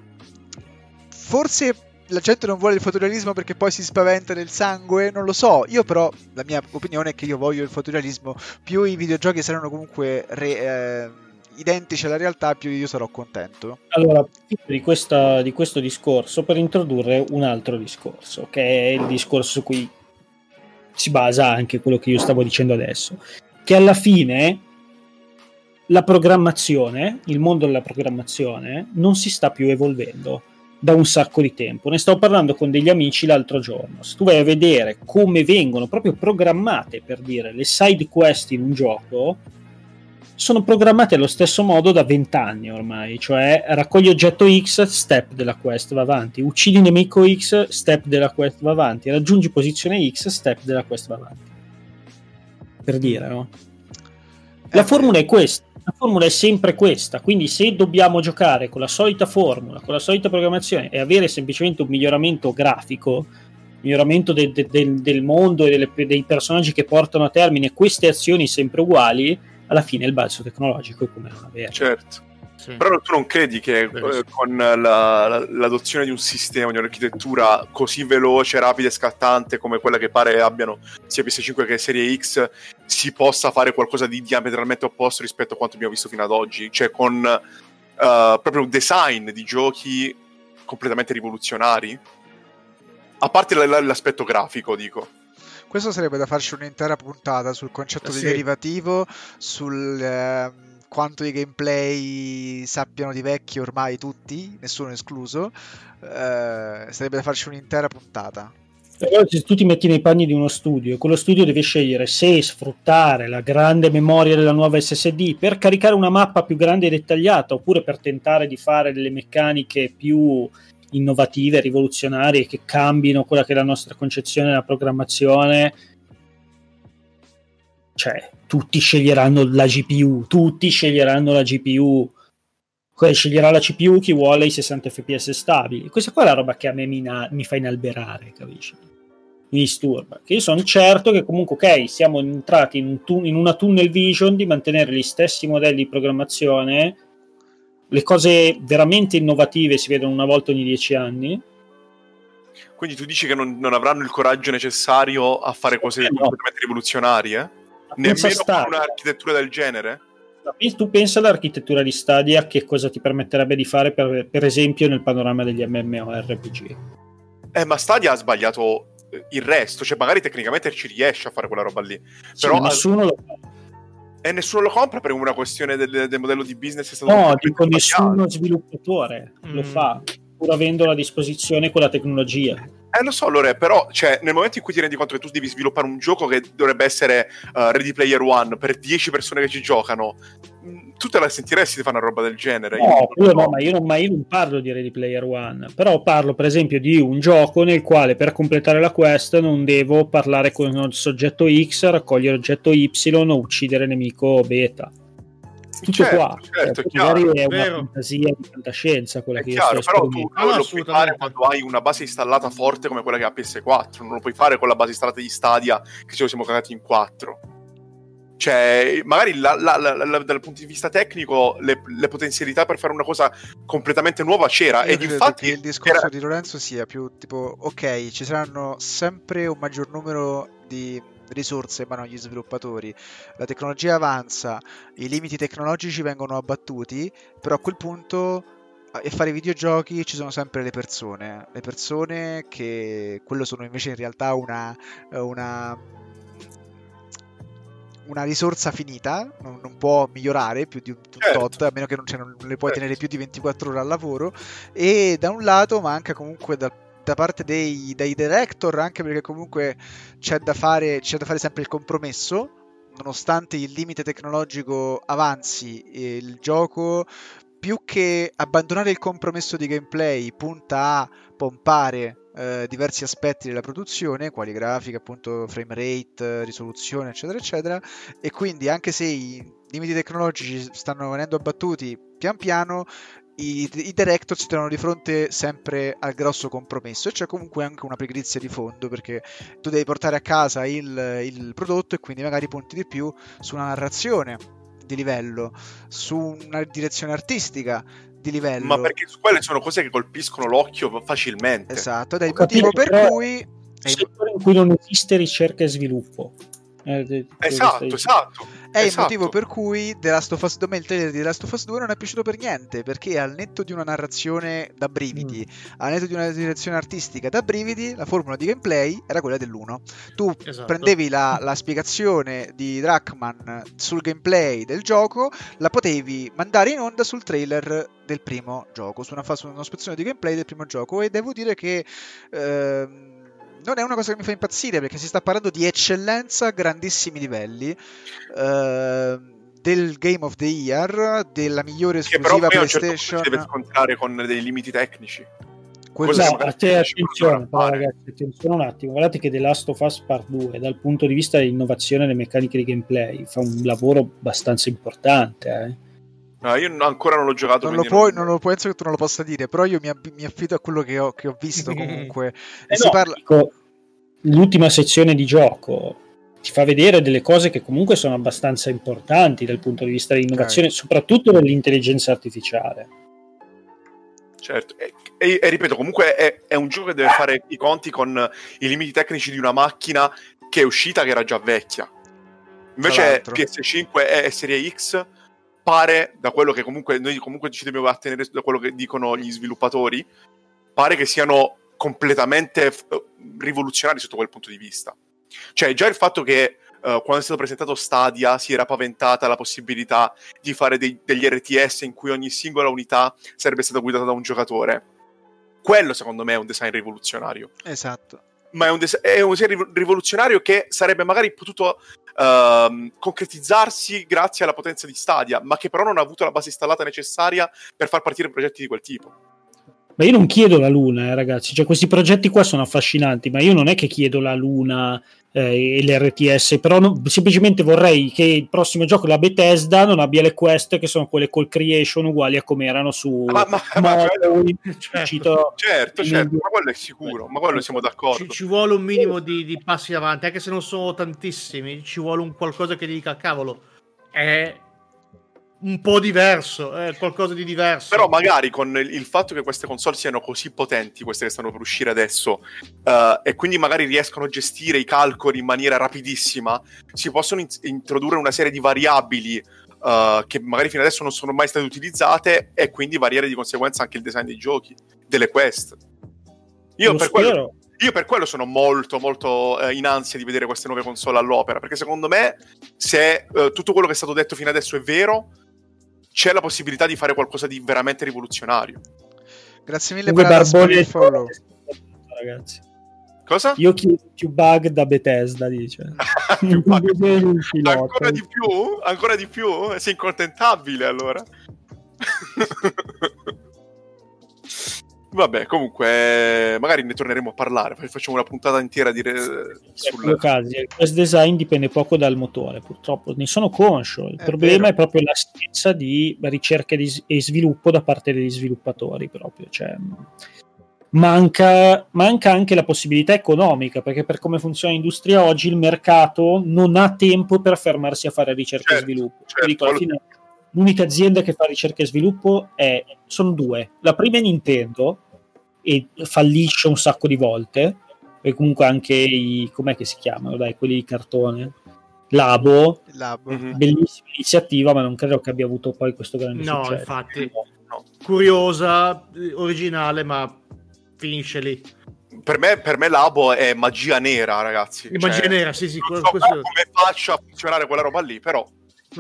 forse la gente non vuole il fotorealismo perché poi si spaventa del sangue, non lo so. Io però, la mia opinione è che io voglio il fotorealismo. Più i videogiochi saranno comunque re, eh, identici alla realtà, più io sarò contento. Allora, di, questa, di questo discorso, per introdurre un altro discorso, che è il discorso su cui si basa anche quello che io stavo dicendo adesso, che alla fine la programmazione, il mondo della programmazione, non si sta più evolvendo da un sacco di tempo. Ne stavo parlando con degli amici l'altro giorno. Se tu vai a vedere come vengono proprio programmate per dire le side quest in un gioco, sono programmate allo stesso modo da 20 anni ormai, cioè raccogli oggetto X, step della quest, va avanti, uccidi nemico X, step della quest, va avanti, raggiungi posizione X, step della quest, va avanti. Per dire, no? La eh, formula è questa, la formula è sempre questa, quindi se dobbiamo giocare con la solita formula, con la solita programmazione e avere semplicemente un miglioramento grafico, miglioramento de- de- de- del mondo e delle, dei personaggi che portano a termine queste azioni sempre uguali, alla fine il balzo tecnologico è come non averlo. Certo. Sì. Però tu non credi che eh, con la, la, l'adozione di un sistema, di un'architettura così veloce, rapida e scattante come quella che pare abbiano sia PS5 che Serie X, si possa fare qualcosa di diametralmente opposto rispetto a quanto abbiamo visto fino ad oggi? Cioè con uh, proprio un design di giochi completamente rivoluzionari? A parte l- l'aspetto grafico, dico. Questo sarebbe da farci un'intera puntata sul concetto eh sì. di derivativo, sul eh, quanto i gameplay sappiano di vecchi ormai tutti, nessuno escluso. Eh, sarebbe da farci un'intera puntata. Però se tu ti metti nei panni di uno studio, quello studio deve scegliere se sfruttare la grande memoria della nuova SSD per caricare una mappa più grande e dettagliata oppure per tentare di fare delle meccaniche più innovative, rivoluzionarie, che cambino quella che è la nostra concezione della programmazione, cioè tutti sceglieranno la GPU, tutti sceglieranno la GPU, sceglierà la CPU chi vuole i 60 fps stabili. Questa qua è la roba che a me mi, na- mi fa inalberare, capisci? Mi disturba. Che io sono certo che comunque, ok, siamo entrati in, un tu- in una tunnel vision di mantenere gli stessi modelli di programmazione le cose veramente innovative si vedono una volta ogni dieci anni. Quindi tu dici che non, non avranno il coraggio necessario a fare cose eh no. completamente rivoluzionarie? Nemmeno con un'architettura del genere? Tu pensa all'architettura di Stadia, che cosa ti permetterebbe di fare, per, per esempio, nel panorama degli MMORPG? Eh, ma Stadia ha sbagliato il resto, cioè magari tecnicamente ci riesce a fare quella roba lì. Sì, però nessuno lo fa e nessuno lo compra per una questione del, del modello di business. È stato no, dico nessuno sviluppatore mm. lo fa, pur avendo a disposizione quella tecnologia. Eh, lo so, Lore, però cioè, nel momento in cui ti rendi conto che tu devi sviluppare un gioco che dovrebbe essere uh, Ready Player One per 10 persone che ci giocano, tu te la sentiresti di fare una roba del genere? No, io, no, ma, io non, ma io non parlo di Ready Player One, però parlo per esempio di un gioco nel quale per completare la quest non devo parlare con il soggetto X, raccogliere oggetto Y o uccidere nemico beta. Tutto certo, qua, certo, cioè, magari è, è una fantasia di fantascienza quella è che chiaro, io sto però tu non lo puoi fare quando hai una base installata forte come quella che ha PS4, non lo puoi fare con la base installata di Stadia che ce lo siamo cagati in 4 Cioè, magari la, la, la, dal punto di vista tecnico le, le, potenzialità per fare una cosa completamente nuova c'era. Io ed infatti il discorso era... di Lorenzo sia più tipo, ok, ci saranno sempre un maggior numero di risorse in mano agli sviluppatori, la tecnologia avanza, i limiti tecnologici vengono abbattuti, però a quel punto e fare videogiochi ci sono sempre le persone, le persone che quello sono invece in realtà una, una una risorsa finita, non, non, può migliorare più di un, certo. tot, a meno che non, cioè, non le puoi certo. tenere più di 24 ore al lavoro. E da un lato manca comunque da, da parte dei, dei, director, anche perché comunque c'è da, fare, c'è da fare sempre il compromesso. Nonostante il limite tecnologico avanzi, il gioco più che abbandonare il compromesso di gameplay punta a pompare eh, diversi aspetti della produzione, quali grafica, appunto frame rate, risoluzione, eccetera, eccetera, e quindi anche se i limiti tecnologici stanno venendo abbattuti pian piano, i, i director si trovano di fronte sempre al grosso compromesso. E c'è comunque anche una pigrizia di fondo perché tu devi portare a casa il, il prodotto e quindi magari punti di più su una narrazione di livello, su una direzione artistica, di livello. Ma perché quelle sono cose che colpiscono l'occhio facilmente. Esatto, ed è il motivo per cui... Settore in cui non esiste ricerca e sviluppo. Eh, esatto, esatto. È esatto. il motivo per cui The Last of Us 2, il trailer di The Last of Us 2 non è piaciuto per niente, perché al netto di una narrazione da brividi, mm. al netto di una direzione artistica da brividi, la formula di gameplay era quella dell'1. Tu esatto. prendevi la, la, spiegazione di Drachman sul gameplay del gioco, la potevi mandare in onda sul trailer del primo gioco, su una, su una spezzone di gameplay del primo gioco, e devo dire che... Ehm, non è una cosa che mi fa impazzire perché si sta parlando di eccellenza a grandissimi livelli. Uh, del Game of the Year, della migliore esclusiva che però PlayStation. Certo si deve scontrare con dei limiti tecnici. no, a te attenzione, però, ragazzi, attenzione un attimo. Guardate che The Last of Us Part 2, dal punto di vista dell'innovazione delle meccaniche di gameplay, fa un lavoro abbastanza importante. Eh. No, io ancora non l'ho giocato. Non lo, puoi, non... non lo penso che tu non lo possa dire, però io mi, mi affido a quello che ho, che ho visto [LAUGHS] comunque. eh no, parla... dico, l'ultima sezione di gioco ti fa vedere delle cose che comunque sono abbastanza importanti dal punto di vista dell'innovazione, okay. soprattutto dell'intelligenza artificiale. Certo, e, e, e ripeto, comunque è, è, un gioco che deve fare i conti con i limiti tecnici di una macchina che è uscita che era già vecchia. Invece PS5 e Serie X pare, da quello che comunque noi comunque ci dobbiamo attenere da quello che dicono gli sviluppatori, pare che siano completamente f- rivoluzionari sotto quel punto di vista. Cioè, già il fatto che uh, quando è stato presentato Stadia si era paventata la possibilità di fare dei, degli RTS in cui ogni singola unità sarebbe stata guidata da un giocatore. Quello, secondo me, è un design rivoluzionario. Esatto. Ma è un, des- è un design rivoluzionario che sarebbe magari potuto uh, concretizzarsi grazie alla potenza di Stadia, ma che però non ha avuto la base installata necessaria per far partire progetti di quel tipo. Ma io non chiedo la luna, eh, ragazzi. Cioè, questi progetti qua sono affascinanti, ma io non è che chiedo la luna eh, e l'RTS, però no, semplicemente vorrei che il prossimo gioco, la Bethesda, non abbia le quest che sono quelle col creation uguali a come erano su ma, ma, ma, certo, certo, certo, ma quello è sicuro, ma quello siamo d'accordo. Ci, ci vuole un minimo di, di, passi avanti, anche se non sono tantissimi, ci vuole un qualcosa che dica cavolo. È un po' diverso, eh, qualcosa di diverso. Però magari con il fatto che queste console siano così potenti, queste che stanno per uscire adesso, uh, e quindi magari riescono a gestire i calcoli in maniera rapidissima, si possono in- introdurre una serie di variabili uh, che magari fino adesso non sono mai state utilizzate e quindi variare di conseguenza anche il design dei giochi, delle quest. Io per, quello, io per, quello, sono molto molto eh, in ansia di vedere queste nuove console all'opera, perché secondo me se eh, tutto quello che è stato detto fino adesso è vero, c'è la possibilità di fare qualcosa di veramente rivoluzionario. Grazie mille per il follow. Ragazzi. Cosa? Io chiedo più bug da Bethesda, dice. [LAUGHS] [LAUGHS] Ancora di più? Ancora di più? Sei incontentabile allora. [LAUGHS] Vabbè, comunque, magari ne torneremo a parlare. Facciamo una puntata intera di re... sul casi. Il quest design dipende poco dal motore, purtroppo ne sono conscio. Il è problema vero. è proprio l'assenza di ricerca e sviluppo da parte degli sviluppatori. Proprio. Cioè, manca, manca anche la possibilità economica, perché per come funziona l'industria oggi il mercato non ha tempo per fermarsi a fare ricerca Certo, e sviluppo. certo, Dico, alla fine, l'unica azienda che fa ricerca e sviluppo è, sono due. La prima è Nintendo e fallisce un sacco di volte, e comunque anche i, com'è che si chiamano, dai, quelli di cartone. Labo, Il lab. Mhm. bellissima iniziativa, ma non credo che abbia avuto poi questo grande No, successo. infatti. No. Curiosa, eh, originale, ma finisce lì. Per me, per me Labo è magia nera, ragazzi. Magia Cioè, nera, sì, sì, non so questo- come faccia a funzionare quella roba lì, però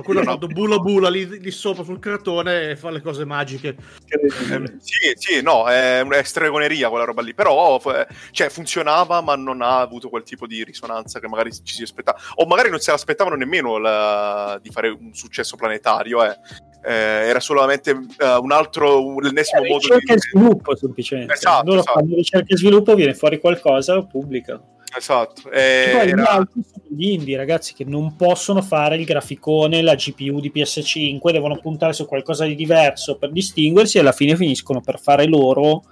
quello ha fatto bula bula lì, lì sopra sul cartone e fa le cose magiche. Eh, sì, sì, no, è una stregoneria quella roba lì, però cioè, funzionava ma non ha avuto quel tipo di risonanza che magari ci si aspettava, o magari non se l'aspettavano nemmeno la- di fare un successo planetario, eh. Eh, era solamente eh, un altro, un- l'ennesimo modo ricerca di... e sviluppo semplicemente. Esatto, loro esatto. fanno ricerca e sviluppo viene fuori qualcosa lo pubblicano. Esatto, E eh, poi gli era- altri sono gli indie ragazzi che non possono fare il graficone la GPU di PS5 devono puntare su qualcosa di diverso per distinguersi e alla fine finiscono per fare loro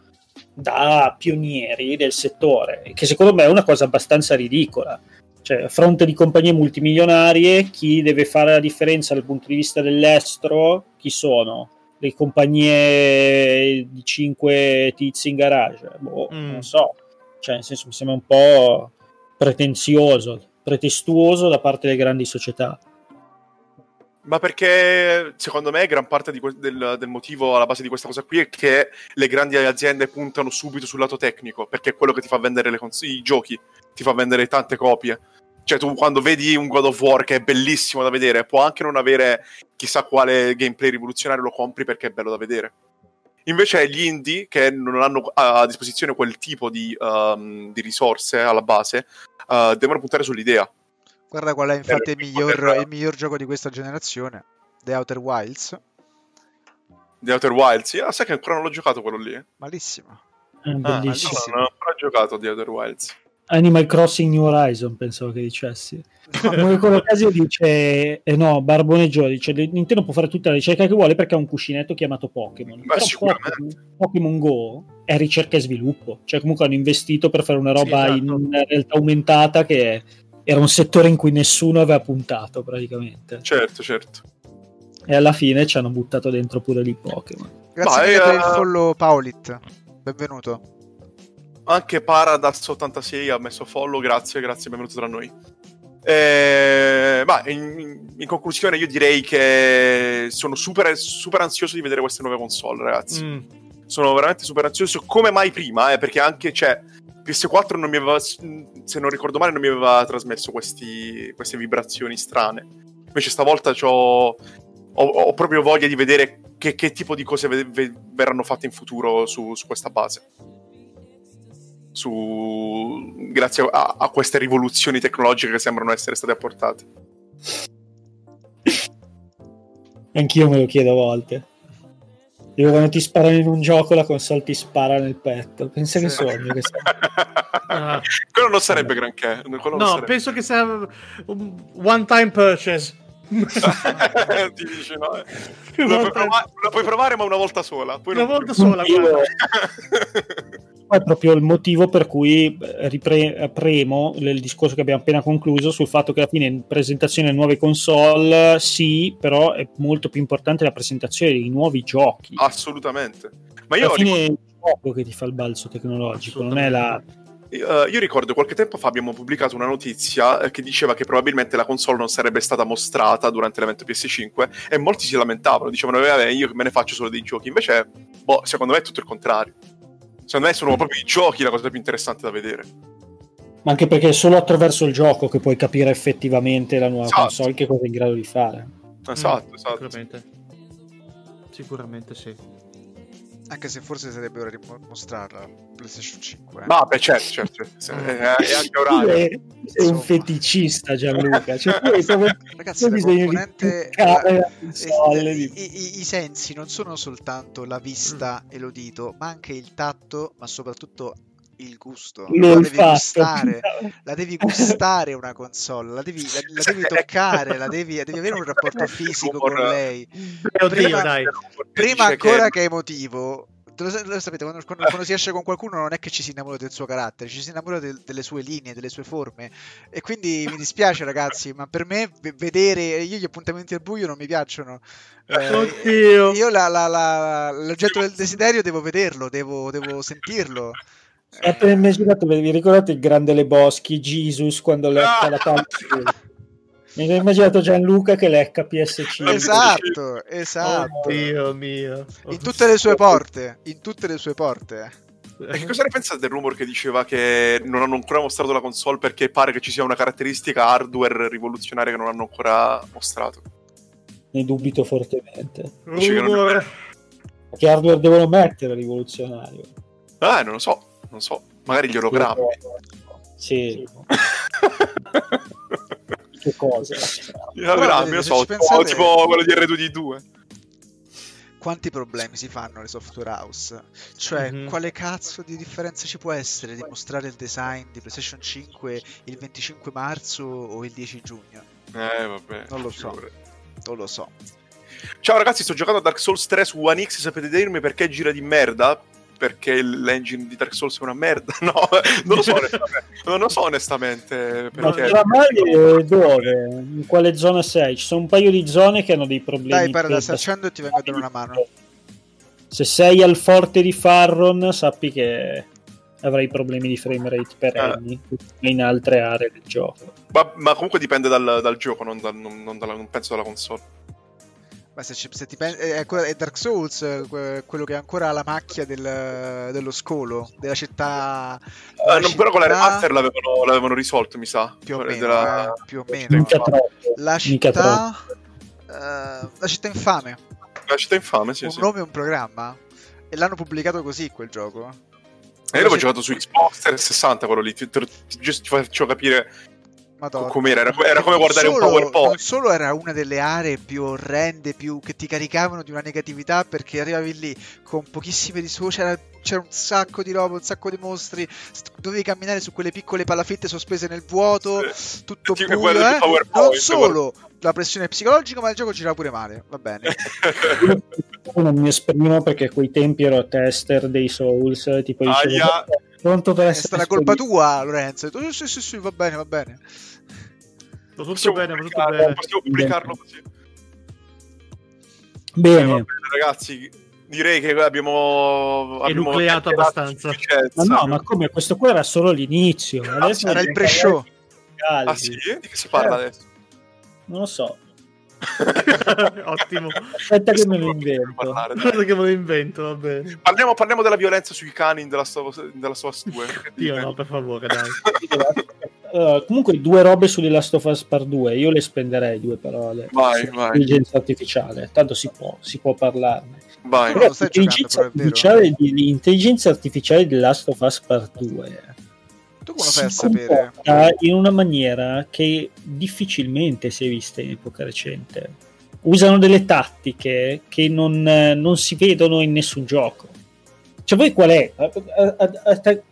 da pionieri del settore che secondo me è una cosa abbastanza ridicola cioè, a fronte di compagnie multimilionarie, chi deve fare la differenza dal punto di vista dell'estero, chi sono? Le compagnie di 5 tizi in garage? Boh, Mm. non so. Cioè, nel senso, mi sembra un po' pretenzioso, pretestuoso da parte delle grandi società. Ma perché secondo me gran parte di que- del, del motivo alla base di questa cosa qui è che le grandi aziende puntano subito sul lato tecnico, perché è quello che ti fa vendere le cons- i giochi, ti fa vendere tante copie. Cioè tu quando vedi un God of War che è bellissimo da vedere, può anche non avere chissà quale gameplay rivoluzionario, lo compri perché è bello da vedere. Invece gli indie che non hanno a disposizione quel tipo di, um, di risorse alla base, uh, devono puntare sull'idea. Guarda qual è infatti il miglior, poter- il miglior gioco di questa generazione. The Outer Wilds. The Outer Wilds, ah, sai che ancora non l'ho giocato quello lì? Malissimo. È Ah, bellissimo. no, non ho ancora giocato The Outer Wilds. Animal Crossing New Horizon, pensavo che dicessi. Come con l'occasione dice, eh no, Barboneggio dice Nintendo può fare tutta la ricerca che vuole perché ha un cuscinetto chiamato Pokémon. Ma Però sicuramente. Pokémon, Pokémon Go è ricerca e sviluppo, cioè comunque hanno investito per fare una roba Sì, in esatto. una realtà aumentata che era un settore in cui nessuno aveva puntato praticamente. Certo, certo. E alla fine ci hanno buttato dentro pure lì Pokémon. Grazie Ma, mille eh, per il follow Paulit. Benvenuto. Anche Paradas86 ha messo follow, grazie, grazie, benvenuto tra noi. Eh, ma in, in conclusione io direi che sono super, super ansioso di vedere queste nuove console, ragazzi. Mm. Sono veramente super ansioso, come mai prima, eh, perché anche, cioè, PS4 non mi aveva, se non ricordo male, non mi aveva trasmesso questi, queste vibrazioni strane. Invece stavolta c'ho, ho, ho proprio voglia di vedere che, che tipo di cose ve- ve- verranno fatte in futuro su, su questa base. Su, grazie a, a queste rivoluzioni tecnologiche che sembrano essere state apportate. Anch'io me lo chiedo a volte. Io quando ti sparano in un gioco la console ti spara nel petto. Pensa che Sì. sogno che. [LAUGHS] Ah, Quello non sarebbe granché. quello non no, sarebbe. penso che sia un one time purchase. [LAUGHS] Ti dici, no? eh. Lo puoi, provare, lo puoi provare, ma una volta sola. Poi Una volta sola, Io-. [LAUGHS] È proprio il motivo per cui eh, ripre- premo il discorso che abbiamo appena concluso sul fatto che alla fine in presentazione delle nuove console sì, però è molto più importante la presentazione dei nuovi giochi. Assolutamente. Ma io, alla fine è il gioco che ti fa il balzo tecnologico, non è la... eh, io ricordo qualche tempo fa abbiamo pubblicato una notizia eh, che diceva che probabilmente la console non sarebbe stata mostrata durante l'evento PS5 e molti si lamentavano, dicevano "Eh, vabbè, io me ne faccio solo dei giochi. Invece, boh, secondo me è tutto il contrario. Secondo me sono proprio i giochi la cosa più interessante da vedere. Ma anche perché è solo attraverso il gioco che puoi capire effettivamente la nuova Esatto. console che cosa è in grado di fare. Esatto, Mm, esatto. Sicuramente. Sicuramente sì. Anche se forse sarebbe ora di mo- mostrarla PlayStation 5. eh. No, beh, certo, certo. certo. Se- Mm. È, è anche orario. Sei, sei un feticista Gianluca, cioè, tu proprio [LAUGHS] Ragazzi, la componente... toccare la i, i- i- i sensi non sono soltanto la vista e l'udito, ma anche il tatto, ma soprattutto il gusto. La devi l'olfatto. gustare, la devi gustare una console, la devi, la, la devi toccare, la devi, devi avere un rapporto fisico con lei. Oddio, Prima- dai. Prima Dice che- ancora che emotivo, lo, lo sapete, quando, quando, quando, si esce con qualcuno non è che ci si innamora del suo carattere, ci si innamora del, delle sue linee, delle sue forme. E quindi mi dispiace, ragazzi, ma per me vedere io gli appuntamenti al buio non mi piacciono. Eh, Oddio. Io la, la, la, l'oggetto del desiderio devo vederlo, devo, devo sentirlo. Appena immaginato, vi ricordate il grande Le Boschi, Jesus, quando lecca la [LAUGHS] palla? Mi sono immaginato Gianluca che lecca PSC. Esatto, esatto. Oh, Dio mio. In tutte le sue porte, in tutte le sue porte. E che cosa ne pensate del rumor che diceva che non hanno ancora mostrato la console perché pare che ci sia una caratteristica hardware rivoluzionaria che non hanno ancora mostrato? Ne dubito fortemente. Rumor. Che hardware devono mettere rivoluzionario? Eh, non lo so non so, magari gli ologrammi. Sì. [LAUGHS] che cosa? Gli ologrammi, lo so, pensate... tipo quello di R2D2 quanti problemi si fanno le software house? Cioè, mm-hmm. quale cazzo di differenza ci può essere di mostrare il design di PlayStation 5 il 25 marzo o il 10 giugno? Eh, vabbè. Non lo so. Non lo so. Ciao ragazzi, sto giocando a Dark Souls 3 su One X, sapete dirmi perché gira di merda? Perché l'engine di Dark Souls è una merda. [LAUGHS] No, non lo so [LAUGHS] onestamente. non lo so onestamente perché... Ma mai dove? In quale zona sei? Ci sono un paio di zone che hanno dei problemi. Dai, parla, sta accendo e ti vengo a dare una mano. Se sei al forte di Farron, sappi che avrai problemi di frame rate perenni eh. in altre aree del gioco. Ma, ma comunque dipende dal, dal gioco, non, dal, non, non, dalla, non penso dalla console. Ma se, se ti pensi, è, è, Dark Souls quello che ha ancora la macchia del, dello scolo, della città. Uh, non, città... Però con la remaster l'avevano, l'avevano, risolto, mi sa. Più o meno. Della... Eh, più o meno. La città. Uh, la città infame. La città infame, sì. Un sì. nome e un programma. E l'hanno pubblicato così quel gioco. E io l'avevo giocato su Xbox 360 quello lì, ti, ti, ti, ti faccio capire Madonna. Com'era? Era, era come guardare solo, un PowerPoint. Non solo era una delle aree più orrende, più, che ti caricavano di una negatività perché arrivavi lì con pochissime risorse, c'era, c'era, un sacco di roba, un sacco di mostri, dovevi camminare su quelle piccole palafitte sospese nel vuoto, sì. tutto buio, eh? Non solo la pressione psicologica, ma il gioco girava pure male, va bene. [LAUGHS] non mi esprimo perché a quei tempi ero tester dei Souls, tipo dicevo, pronto per essere... È stata colpa tua, Lorenzo. Tu, sì, sì, sì, va bene, va bene. Va tutto possiamo bene, va tutto bene. Possiamo pubblicarlo così. Bene. Eh, bene ragazzi, direi che abbiamo, abbiamo nucleato abbastanza. Ma no, ma come? Questo qua era solo l'inizio. Ah, adesso era il pre-show. Ah sì? Di che si parla eh. adesso? Non lo so. [LAUGHS] Ottimo. Aspetta che me lo invento. Aspetta che me lo invento, va bene. Parliamo, parliamo della violenza sui cani della sua, della sua 2. Io no, per favore, dai. [LAUGHS] Uh, comunque due robe su The Last of Us Part 2 io le spenderei due parole vai, vai. intelligenza artificiale tanto si può, si può parlarne vai, Però, l'intelligenza, artificiale, l'intelligenza artificiale di Last of Us Part 2 tu come fai a sapere? in una maniera che difficilmente si è vista in epoca recente usano delle tattiche che non, non si vedono in nessun gioco cioè, voi qual è?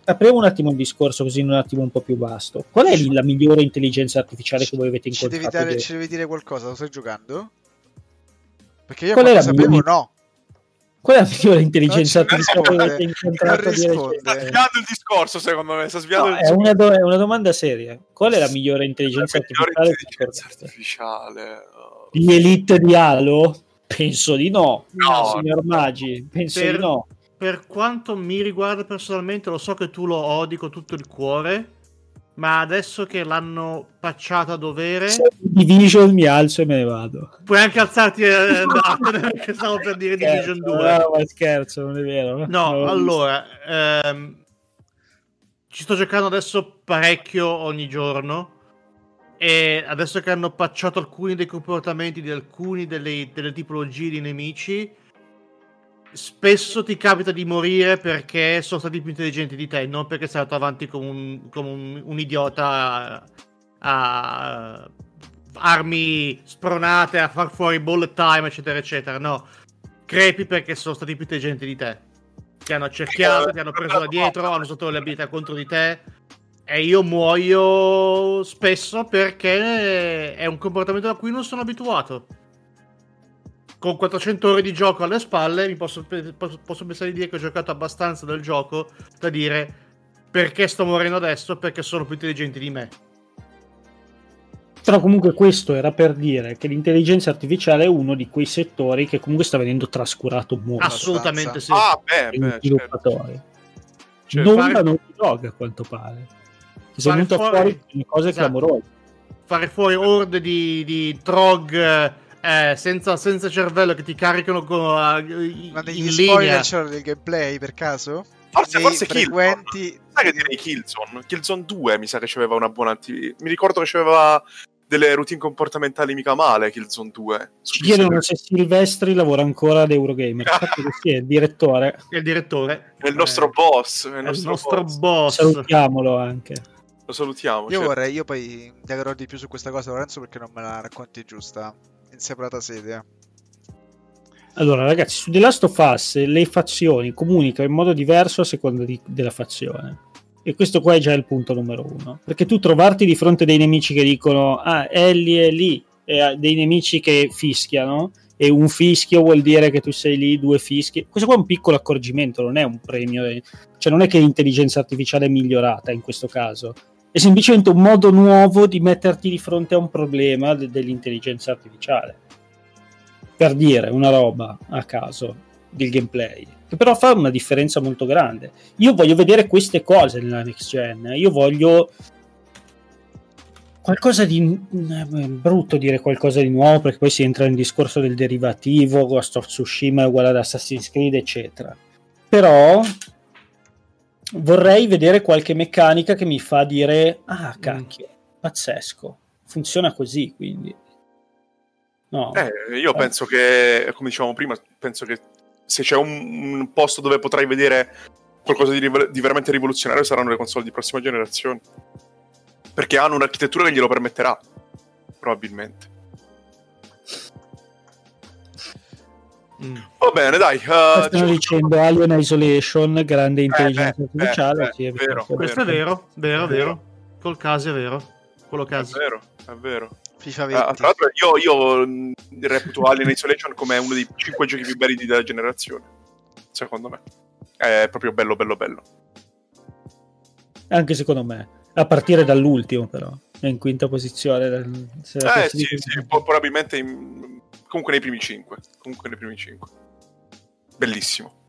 Apriamo un attimo il discorso così un attimo un po' più vasto. Qual è la migliore intelligenza artificiale che voi avete incontrato? Ci devi, dare, ci devi dire qualcosa, lo stai giocando? Perché io qual quando sapevo migliore... no. Qual è la migliore intelligenza artificiale che avete incontrato? Sta sviando il discorso, secondo me. Sta sviando no, il è, una do- è una domanda seria. Qual è la migliore intelligenza la migliore artificiale? Intelligenza artificiale. Oh. Gli Elite di Halo? Penso di no. no signor Maggi, penso per... di no per quanto mi riguarda personalmente, lo so che tu lo odi con tutto il cuore. Ma adesso che l'hanno pacciato a dovere, Division mi alzo e me ne vado. Puoi anche alzarti e andartene, perché stavo per dire Division 2. No, ma scherzo, non è vero. No, allora, ehm, ci sto giocando adesso parecchio ogni giorno. E adesso che hanno pacciato alcuni dei comportamenti di alcuni delle, delle tipologie di nemici spesso ti capita di morire perché sono stati più intelligenti di te, non perché sei andato avanti come un, come un, un idiota a, a, armi spronate a far fuori bullet time, eccetera, eccetera. No, crepi perché sono stati più intelligenti di te. Ti hanno cerchiato, ti hanno preso da dietro, hanno usato le abilità contro di te. E io muoio spesso perché è un comportamento a cui non sono abituato con 400 ore di gioco alle spalle mi posso, posso, posso pensare di dire che ho giocato abbastanza del gioco da dire perché sto morendo adesso perché sono più intelligenti di me però comunque questo era per dire che l'intelligenza artificiale è uno di quei settori che comunque sta venendo trascurato molto. Assolutamente sì. Ah, beh, beh sviluppatori. Certo. Non fare... da Naughty Dog a quanto pare. Che sono venute fuori, fuori cose esatto. clamorose. Fare fuori orde di, di trog eh, senza, senza, cervello che ti caricano con, uh, Ma degli spoiler c'erano del gameplay per caso? Forse, forse frequenti... Killzone. Sai che direi Killzone? Killzone 2 mi sa che aveva una buona... Mi ricordo che c'aveva delle routine comportamentali mica male Killzone 2. Ci chiedono se Silvestri lavora ancora ad Eurogamer. [LAUGHS] Sì, è il direttore. È il direttore. È il nostro eh, boss. È il nostro, nostro boss. boss. Salutiamolo anche. Lo salutiamo. Io certo. vorrei, io poi indagherò di più su questa cosa, Lorenzo, perché non me la racconti giusta in separata sede. Allora, ragazzi, su The Last of Us le fazioni comunicano in modo diverso a seconda di, della fazione. E questo qua è già il punto numero uno. Perché tu trovarti di fronte dei nemici che dicono ah, Ellie è lì, e dei nemici che fischiano, e un fischio vuol dire che tu sei lì, due fischi. Questo qua è un piccolo accorgimento, non è un premio. Cioè non è che l'intelligenza artificiale è migliorata in questo caso. È semplicemente un modo nuovo di metterti di fronte a un problema de- dell'intelligenza artificiale. Per dire una roba a caso del gameplay che però fa una differenza molto grande. Io voglio vedere queste cose nella next gen, io voglio qualcosa di è brutto dire qualcosa di nuovo perché poi si entra nel discorso del derivativo, Ghost of Tsushima è uguale ad Assassin's Creed, eccetera. Però vorrei vedere qualche meccanica che mi fa dire ah cacchio, pazzesco, funziona così quindi. No. Eh, io eh. penso che, come dicevamo prima, penso che se c'è un, un, posto dove potrai vedere qualcosa di, di, veramente rivoluzionario saranno le console di prossima generazione. Perché hanno un'architettura che glielo permetterà, probabilmente. Mm. Va bene, dai. Uh, Stanno dicendo Alien Isolation, grande eh, intelligenza eh, artificiale. Eh, sì, è vero, Questo è vero, vero, vero. Col caso è vero. Quello caso. È vero, è vero. FIFA 20. Uh, tra l'altro io, io reputo Alien Isolation come uno dei 5 giochi più belli della generazione. Secondo me. È proprio bello, bello, bello. Anche secondo me. A partire dall'ultimo, però. È in quinta posizione. eh sì, sì, probabilmente in... comunque nei primi 5. Comunque nei primi 5. Bellissimo.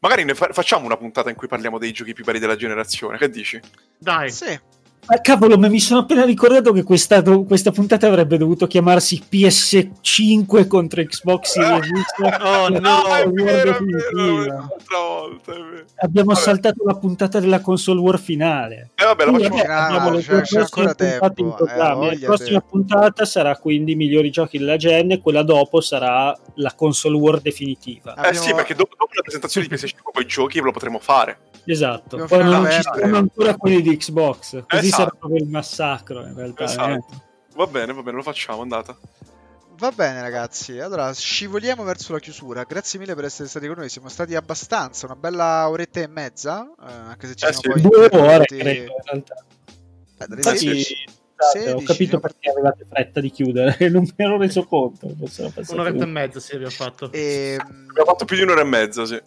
Magari ne fa- facciamo una puntata in cui parliamo dei giochi più belli della generazione. Che dici? Dai. Sì. Ah, cavolo, ma mi sono appena ricordato che questa, questa, puntata avrebbe dovuto chiamarsi PS5 contro Xbox Series X. [LAUGHS] oh no, è vero, è vero, volta, Abbiamo vabbè. saltato la puntata della console war finale. Eh vabbè, la facciamo vabbè, abbiamo le c'è, c'è ancora tempo. Eh, la prossima te. puntata sarà quindi i migliori giochi della gen e quella dopo sarà la console war definitiva. Eh abbiamo... sì, perché dopo, dopo la presentazione di [LAUGHS] PS5 poi giochi lo potremo fare. Esatto, poi non ci saranno ancora quelli di Xbox, così esatto. sarà proprio il massacro in realtà. Esatto. Eh. Va bene, va bene, lo facciamo, andata. Va bene ragazzi, allora scivoliamo verso la chiusura, grazie mille per essere stati con noi, siamo stati abbastanza, una bella oretta e mezza, eh, anche se ci eh sono sì, poi... Due ore credo in realtà. Eh, Infatti, 16, ho capito perché avevate fretta di chiudere, [LAUGHS] non mi ero reso conto. Un'oretta e mezza sì abbiamo fatto. E... Abbiamo fatto più di un'ora e mezza, sì.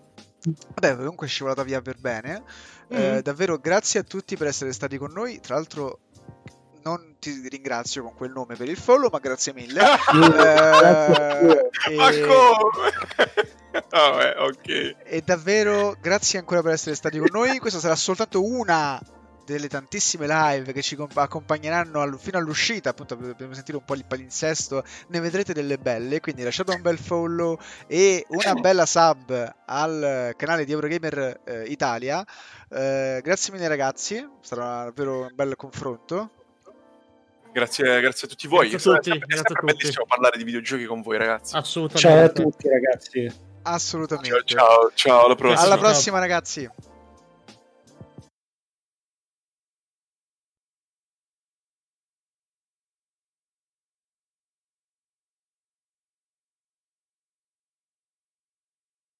Vabbè, comunque è scivolata via per bene. Mm. Eh, davvero grazie a tutti per essere stati con noi. Tra l'altro, non ti ringrazio con quel nome per il follow, ma grazie mille. [LAUGHS] eh, e... Ma come? oh, eh, ok. E davvero grazie ancora per essere stati con noi. Questa sarà soltanto una delle tantissime live che ci accompagneranno all- fino all'uscita, appunto dobbiamo sentire un po' il palinsesto, ne vedrete delle belle, quindi lasciate un bel follow e una [CLEARS THROAT] bella sub al canale di Eurogamer eh, Italia. Eh, grazie mille ragazzi, sarà davvero un bel confronto. Grazie, grazie, a tutti voi. Grazie a tutti, è sempre, è bellissimo parlare di videogiochi con voi, ragazzi. Assolutamente. Ciao a tutti, ragazzi. Assolutamente. Ciao, ciao, ciao alla prossima. Alla prossima, ragazzi.